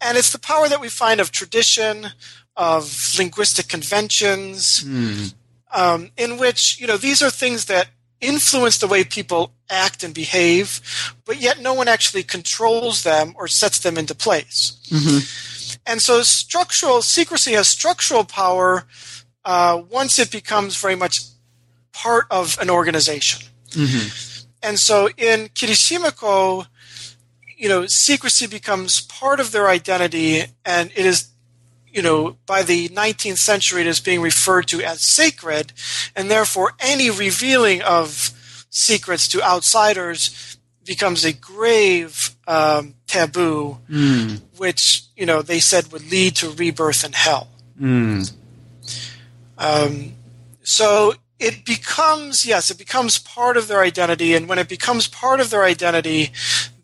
and it's the power that we find of tradition, of linguistic conventions, hmm. um, in which you know these are things that influence the way people act and behave, but yet no one actually controls them or sets them into place. Mm-hmm. And so, structural secrecy has structural power uh, once it becomes very much part of an organization. And so, in Kirishimako, you know, secrecy becomes part of their identity, and it is you know, by the 19th century, it is being referred to as sacred, and therefore any revealing of secrets to outsiders becomes a grave um, taboo, which you know they said would lead to rebirth in hell. Um, so it becomes yes, it becomes part of their identity, and when it becomes part of their identity,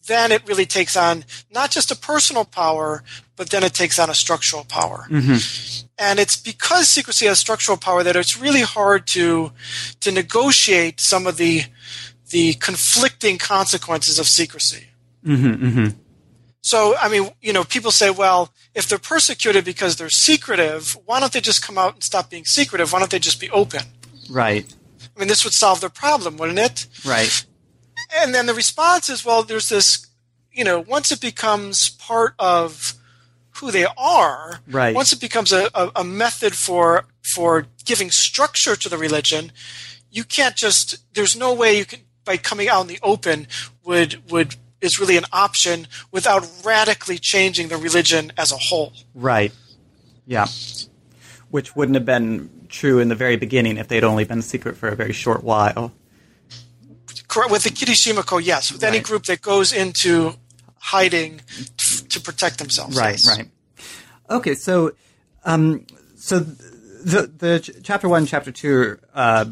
then it really takes on not just a personal power, but then it takes on a structural power. And it's because secrecy has structural power that it's really hard to to negotiate some of the the conflicting consequences of secrecy. Mm-hmm, mm-hmm. So, I mean, you know, people say, well, if they're persecuted because they're secretive, why don't they just come out and stop being secretive? Why don't they just be open? Right. I mean, this would solve their problem, wouldn't it? Right. and then the response is well there's this you know once it becomes part of who they are Right. once it becomes a, a, a method for for giving structure to the religion you can't just there's no way you can by coming out in the open would would is really an option without radically changing the religion as a whole Right. Yeah. Which wouldn't have been true in the very beginning if they'd only been secret for a very short while. Correct. With the Kirishimako, yes. With any group that goes into hiding f- to protect themselves. Right, yes. right. Okay, so um, so the the ch- chapter one, chapter two uh,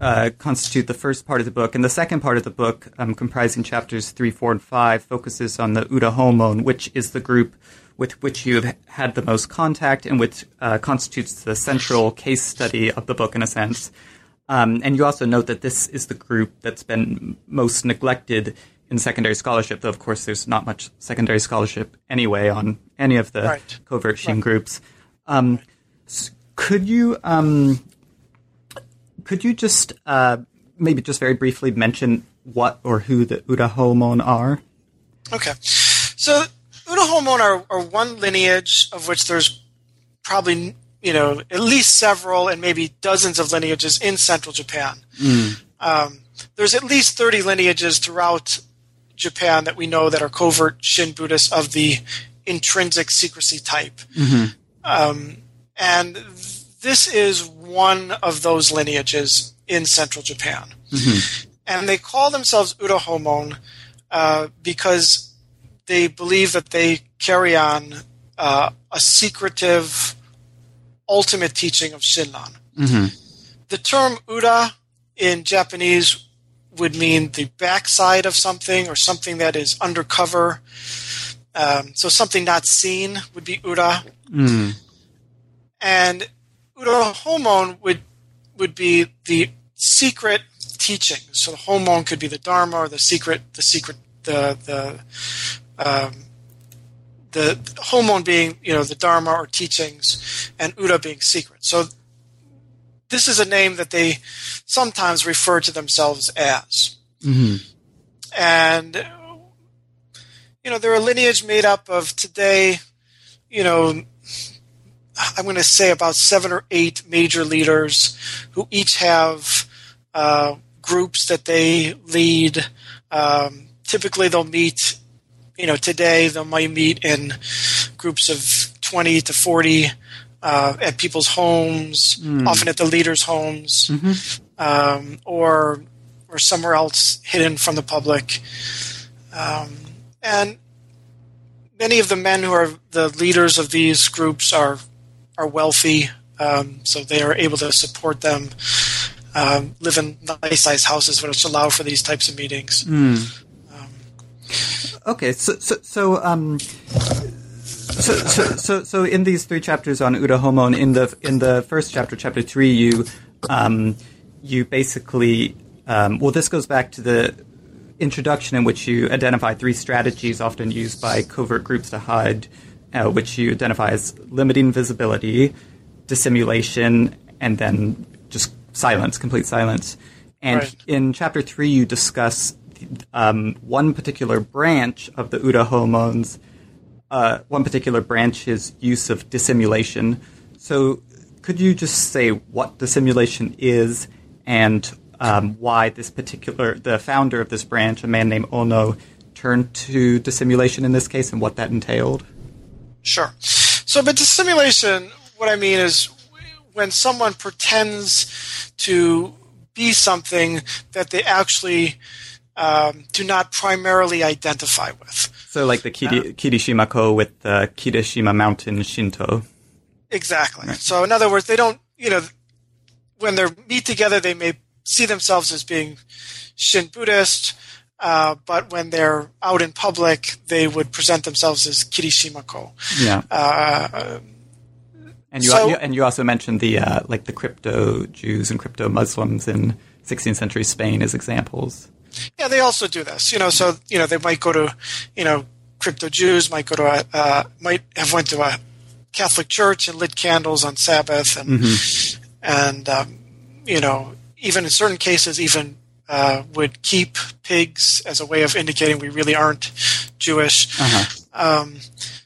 uh, constitute the first part of the book, and the second part of the book, um, comprising chapters three, four, and five, focuses on the Ura Homon, which is the group with which you have had the most contact and which uh, constitutes the central case study of the book in a sense. Um, and you also note that this is the group that's been most neglected in secondary scholarship, though of course there's not much secondary scholarship anyway on any of the Right. covert Shin groups. Um, could you um, could you just uh, maybe just very briefly mention what or who the Ura Homon are? Okay. So Urahomon are, are one lineage of which there's probably you know at least several and maybe dozens of lineages in central Japan. Um, there's at least 30 lineages throughout Japan that we know that are covert Shin Buddhists of the intrinsic secrecy type. Um, and this is one of those lineages in central Japan. And they call themselves Urahomon uh, because they believe that they carry on uh, a secretive, ultimate teaching of Shinran. The term Ura in Japanese would mean the backside of something or something that is undercover. Um, so something not seen would be Ura. And Ura Homon would would be the secret teaching. So the Homon could be the Dharma or the secret, the secret, the the um, the Homon being you know the Dharma or teachings, and Ura being secret. So this is a name that they sometimes refer to themselves as. And you know they're a lineage made up of today, you know, I'm going to say about seven or eight major leaders who each have uh, groups that they lead. Um, typically, they'll meet. You know, today they might meet in groups of 20 to 40 uh, at people's homes, often at the leaders' homes, um, or or somewhere else hidden from the public. Um, and many of the men who are the leaders of these groups are are wealthy, um, so they are able to support them, um, live in nice size houses, which allow for these types of meetings. Okay, so so so um, so, so so so in these three chapters on Ura Homon, in the in the first chapter, chapter three, you um, you basically um, well, this goes back to the introduction in which you identify three strategies often used by covert groups to hide, uh, which you identify as limiting visibility, dissimulation, and then just silence, complete silence. And Right. in chapter three, you discuss um, one particular branch of the Ura Homons, uh, one particular branch's use of dissimulation. So, could you just say what dissimulation is and um, why this particular, the founder of this branch, a man named Ono, turned to dissimulation in this case and what that entailed? Sure. So, but dissimulation, what I mean is when someone pretends to be something that they actually um, do not primarily identify with. So, like the Kiri, Kirishimako with the Kirishima Mountain Shinto. Exactly. So, in other words, they don't, you know, when they meet together, they may see themselves as being Shin Buddhist, uh, but when they're out in public, they would present themselves as Kirishimako. Yeah. Uh, And you, So- and you also mentioned the uh, like the crypto Jews and crypto Muslims in 16th century Spain as examples. yeah, they also do this. You know, so you know they might go to, you know, crypto Jews might go to a uh, might have went to a Catholic church and lit candles on Sabbath, and and um, you know even in certain cases even uh, would keep pigs as a way of indicating we really aren't Jewish. Um,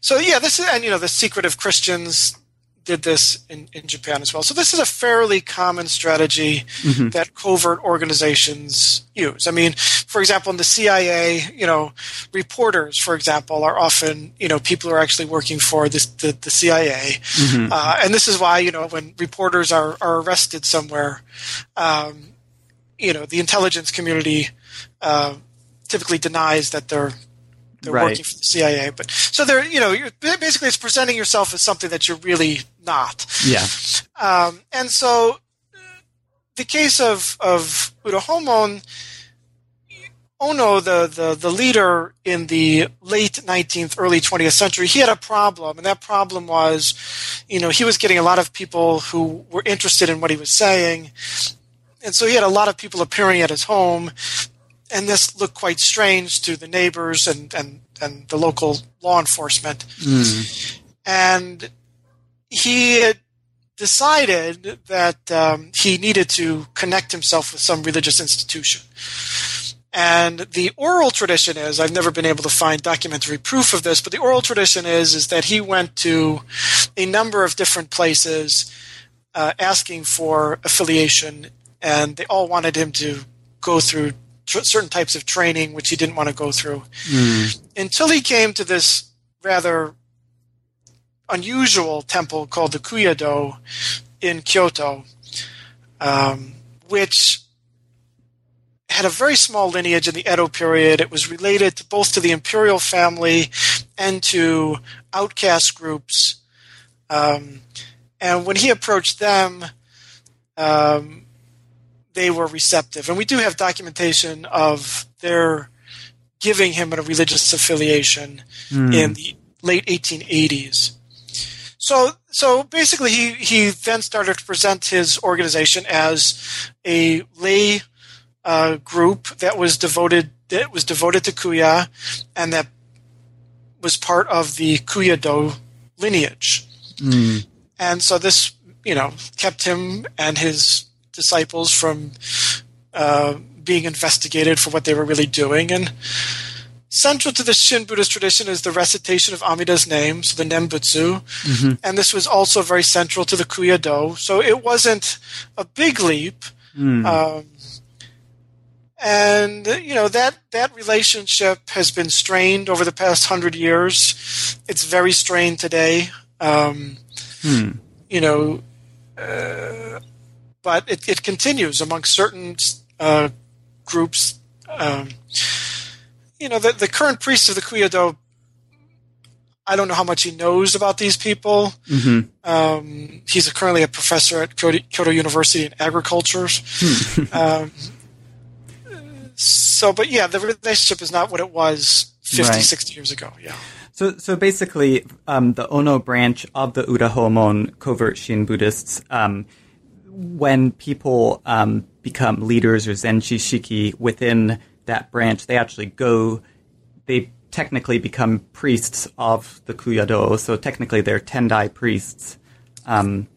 so yeah, this is and you know the secretive Christians did this in, in Japan as well. So this is a fairly common strategy that covert organizations use. I mean, for example, in the CIA, you know, reporters, for example, are often you know people who are actually working for this, the the CIA, uh, and this is why you know when reporters are are arrested somewhere. Um, you know, the intelligence community uh, typically denies that they're they're Right. working for the CIA. But so they're you know, you're, basically it's presenting yourself as something that you're really not. Yeah. Um, and so, the case of of Ura Homon, Ono, the, the the leader in the late 19th, early 20th century, he had a problem, and that problem was, you know, he was getting a lot of people who were interested in what he was saying, and so he had a lot of people appearing at his home, and this looked quite strange to the neighbors and and and the local law enforcement, and he decided that um, he needed to connect himself with some religious institution. And the oral tradition is I've never been able to find documentary proof of this, but the oral tradition is is that he went to a number of different places uh, asking for affiliation, and they all wanted him to go through tr- certain types of training, which he didn't want to go through, until he came to this rather unusual temple called the Kuyado in Kyoto, um, which had a very small lineage in the Edo period. It was related to both to the imperial family and to outcast groups. Um, and when he approached them, um, they were receptive. And we do have documentation of their giving him a religious affiliation in the late 1880s. So, so basically, he, he then started to present his organization as a lay uh, group that was devoted that was devoted to Kuya, and that was part of the Kuya Do lineage. And so this, you know, kept him and his disciples from uh, being investigated for what they were really doing. And central to the Shin Buddhist tradition is the recitation of Amida's name, so the Nembutsu. And this was also very central to the Kuya Do. So it wasn't a big leap. Um, and you know that that relationship has been strained over the past hundred years. It's very strained today. Um, You know, uh, but it, it continues among certain uh, groups. Um, you know, the, the current priest of the Kuyado, I don't know how much he knows about these people. Um, he's currently a professor at Kyoto, Kyoto University in agriculture. (laughs) um, so, but yeah, the relationship is not what it was 50, Right. 60 years ago. Yeah. So, so basically, um, the Ono branch of the Ura Homon covert Shin Buddhists, um, when people um, become leaders or Zenchishiki within that branch, they actually go, they technically become priests of the Kuyado. So technically, they're Tendai priests. Um,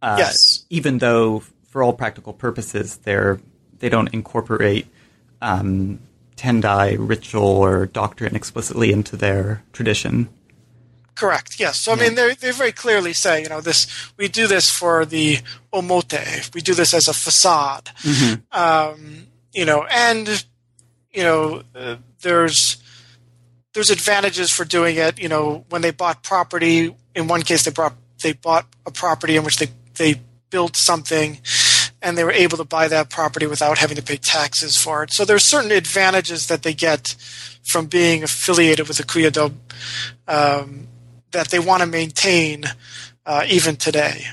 uh, Yes. Even though, for all practical purposes, they're they don't incorporate um, Tendai ritual or doctrine explicitly into their tradition. Correct. Yes. So I mean, they they very clearly say, you know, this we do this for the omote. We do this as a facade. Um, you know, and you know, uh, there's there's advantages for doing it. You know, when they bought property, in one case they brought they bought a property in which they they built something. And they were able to buy that property without having to pay taxes for it. So there's certain advantages that they get from being affiliated with the Kuyado um, that they want to maintain uh, even today.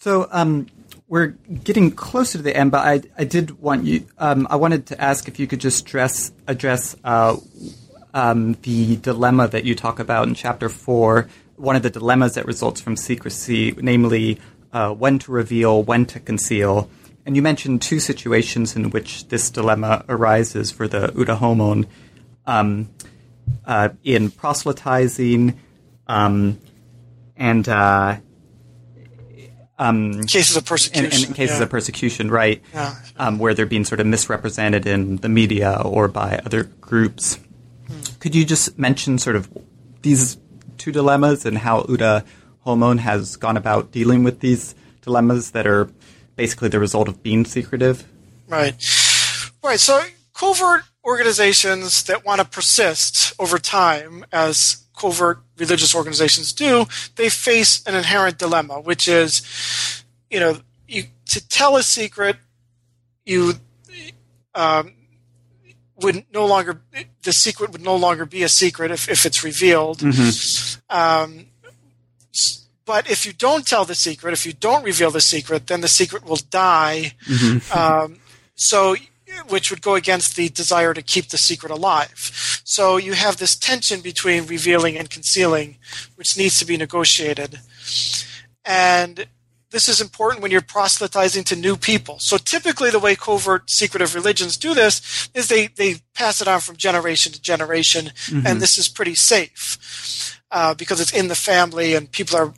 So um, we're getting closer to the end, but I, I did want you. Um, I wanted to ask if you could just stress address uh, um, the dilemma that you talk about in chapter four. One of the dilemmas that results from secrecy, namely uh, when to reveal, when to conceal. And you mentioned two situations in which this dilemma arises for the Ura Homon um, uh, in proselytizing um, and. Uh, Cases of persecution. and cases yeah. of persecution, right? Yeah. Um, where they're being sort of misrepresented in the media or by other groups. Could you just mention sort of these two dilemmas and how Ura Homon has gone about dealing with these dilemmas that are basically the result of being secretive? Right. Right. So covert organizations that want to persist over time, as covert religious organizations do, they face an inherent dilemma, which is, you know, you, to tell a secret you um, would no longer the secret would no longer be a secret if, if it's revealed. Mm-hmm. Um, but if you don't tell the secret, if you don't reveal the secret, then the secret will die. Mm-hmm. Um, so, which would go against the desire to keep the secret alive. So you have this tension between revealing and concealing, which needs to be negotiated. And this is important when you're proselytizing to new people. So typically the way covert secretive religions do this is they, they pass it on from generation to generation, and this is pretty safe uh, because it's in the family and people are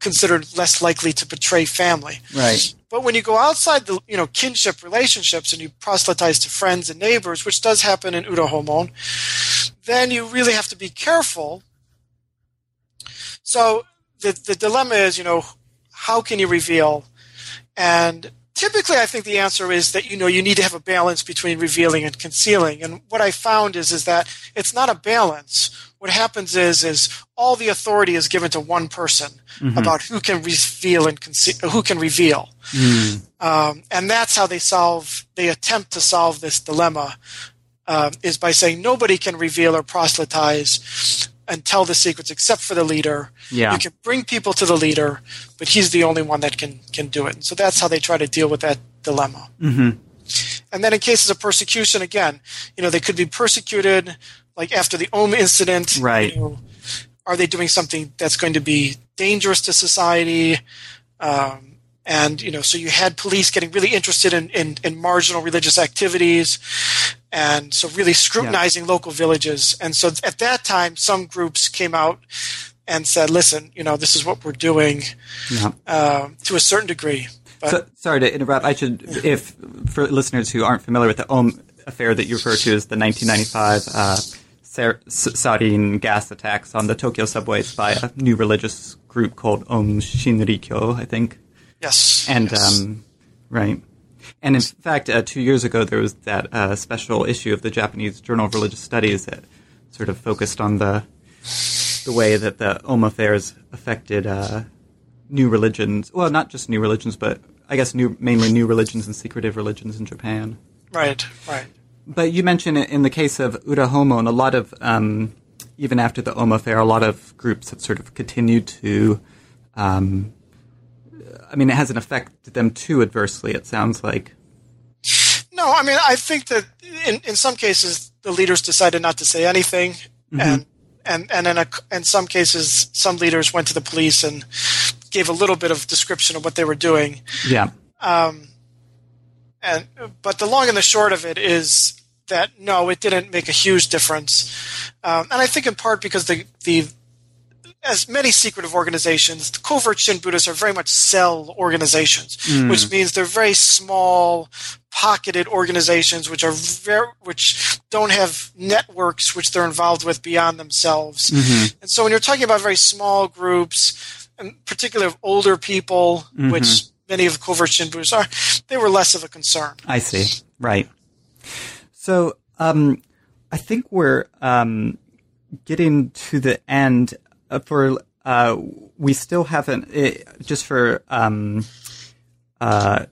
considered less likely to betray family. Right. But when you go outside the you know kinship relationships and you proselytize to friends and neighbors, which does happen in Ura Homon, then you really have to be careful. So the the dilemma is, you know, how can you reveal? And typically I think the answer is that you know you need to have a balance between revealing and concealing. And what I found is is that it's not a balance. What happens is is all the authority is given to one person about who can reveal and conceal, who can reveal. Um, and that's how they solve, they attempt to solve this dilemma, um, is by saying nobody can reveal or proselytize and tell the secrets except for the leader. Yeah. You can bring people to the leader, but he's the only one that can, can do it. And so that's how they try to deal with that dilemma. Mm-hmm. And then in cases of persecution, again, you know, they could be persecuted, like after the Aum incident. you Right. know, are they doing something that's going to be dangerous to society? Um, and you know, so you had police getting really interested in, in, in marginal religious activities, and so really scrutinizing local villages. And so at that time, some groups came out and said, "Listen, you know, this is what we're doing Yeah. uh, to a certain degree." But So, sorry to interrupt. I should, if for listeners who aren't familiar with the Aum affair that you refer to as the 1995 uh, Sar- S- sarin gas attacks on the Tokyo subways by a new religious group called Aum Shinrikyo, I think. yes, And yes. um, right, and in fact, uh, two years ago there was that uh, special issue of the Japanese Journal of Religious Studies that sort of focused on the the way that the Aum affairs affected uh, new religions. Well, not just new religions, but I guess new mainly new religions and secretive religions in Japan. right, right. But you mentioned in the case of Ura Homon, a lot of um, even after the Aum affair, a lot of groups have sort of continued to. Um, I mean, it hasn't affected them too adversely. It sounds like. No, I mean, I think that in, in some cases the leaders decided not to say anything, and and and in a, in some cases some leaders went to the police and gave a little bit of description of what they were doing. Yeah. Um, and but the long and the short of it is that no, it didn't make a huge difference, um, and I think in part because the the as many secretive organizations, the covert Shin Buddhists are very much cell organizations, hmm. which means they're very small, pocketed organizations, which are very, which don't have networks which they're involved with beyond themselves. Mm-hmm. And so when you're talking about very small groups, and particularly of older people, mm-hmm. which many of the covert Shin Buddhists are, they were less of a concern. I see. Right. So, um, I think we're um, getting to the end. Uh, for uh, we still haven't it, just for um, uh,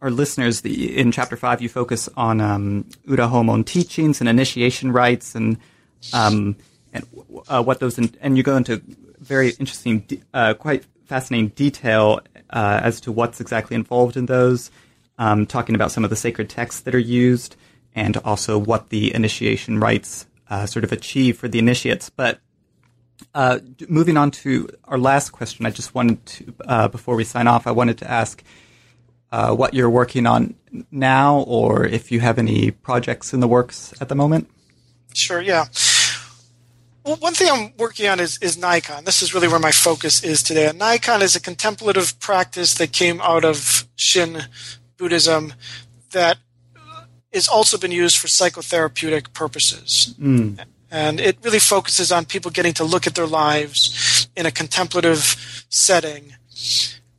our listeners. The, in chapter five, you focus on um, Ura Homon teachings and initiation rites, and um, and uh, what those in, and you go into very interesting, uh, quite fascinating detail uh, as to what's exactly involved in those. Um, talking about some of the sacred texts that are used, and also what the initiation rites uh, sort of achieve for the initiates. But uh, moving on to our last question, I just wanted to, uh, before we sign off, I wanted to ask uh, what you're working on now, or if you have any projects in the works at the moment. Sure, yeah. Well, one thing I'm working on is, is Naikan. This is really where my focus is today. And Naikan is a contemplative practice that came out of Shin Buddhism that is also been used for psychotherapeutic purposes. And it really focuses on people getting to look at their lives in a contemplative setting.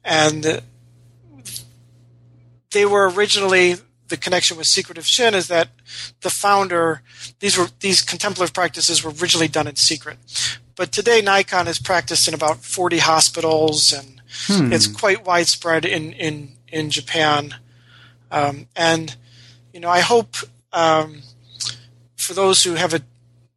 And they were originally the connection with secretive Shin is that the founder these were these contemplative practices were originally done in secret. But today Naikan is practiced in about 40 hospitals and it's quite widespread in in in Japan. Um, and you know, I hope um, for those who have a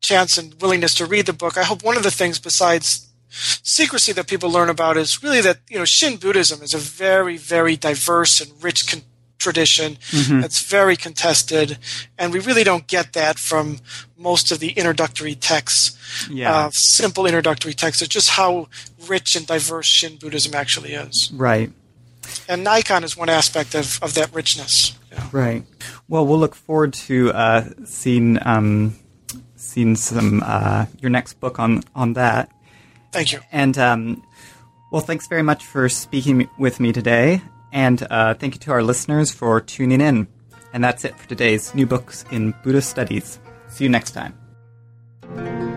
chance and willingness to read the book, I hope one of the things besides secrecy that people learn about is really that you know Shin Buddhism is a very very diverse and rich con- tradition Mm-hmm. that's very contested, and we really don't get that from most of the introductory texts. Yeah. Uh, simple introductory texts. It's just how rich and diverse Shin Buddhism actually is, Right. and Naikan is one aspect of, of that richness. Yeah. Right. Well, we'll look forward to uh, seeing um, seeing some uh, your next book on on that. Thank you. And um, well, thanks very much for speaking with me today, and uh, thank you to our listeners for tuning in. And that's it for today's new books in Buddhist studies. See you next time.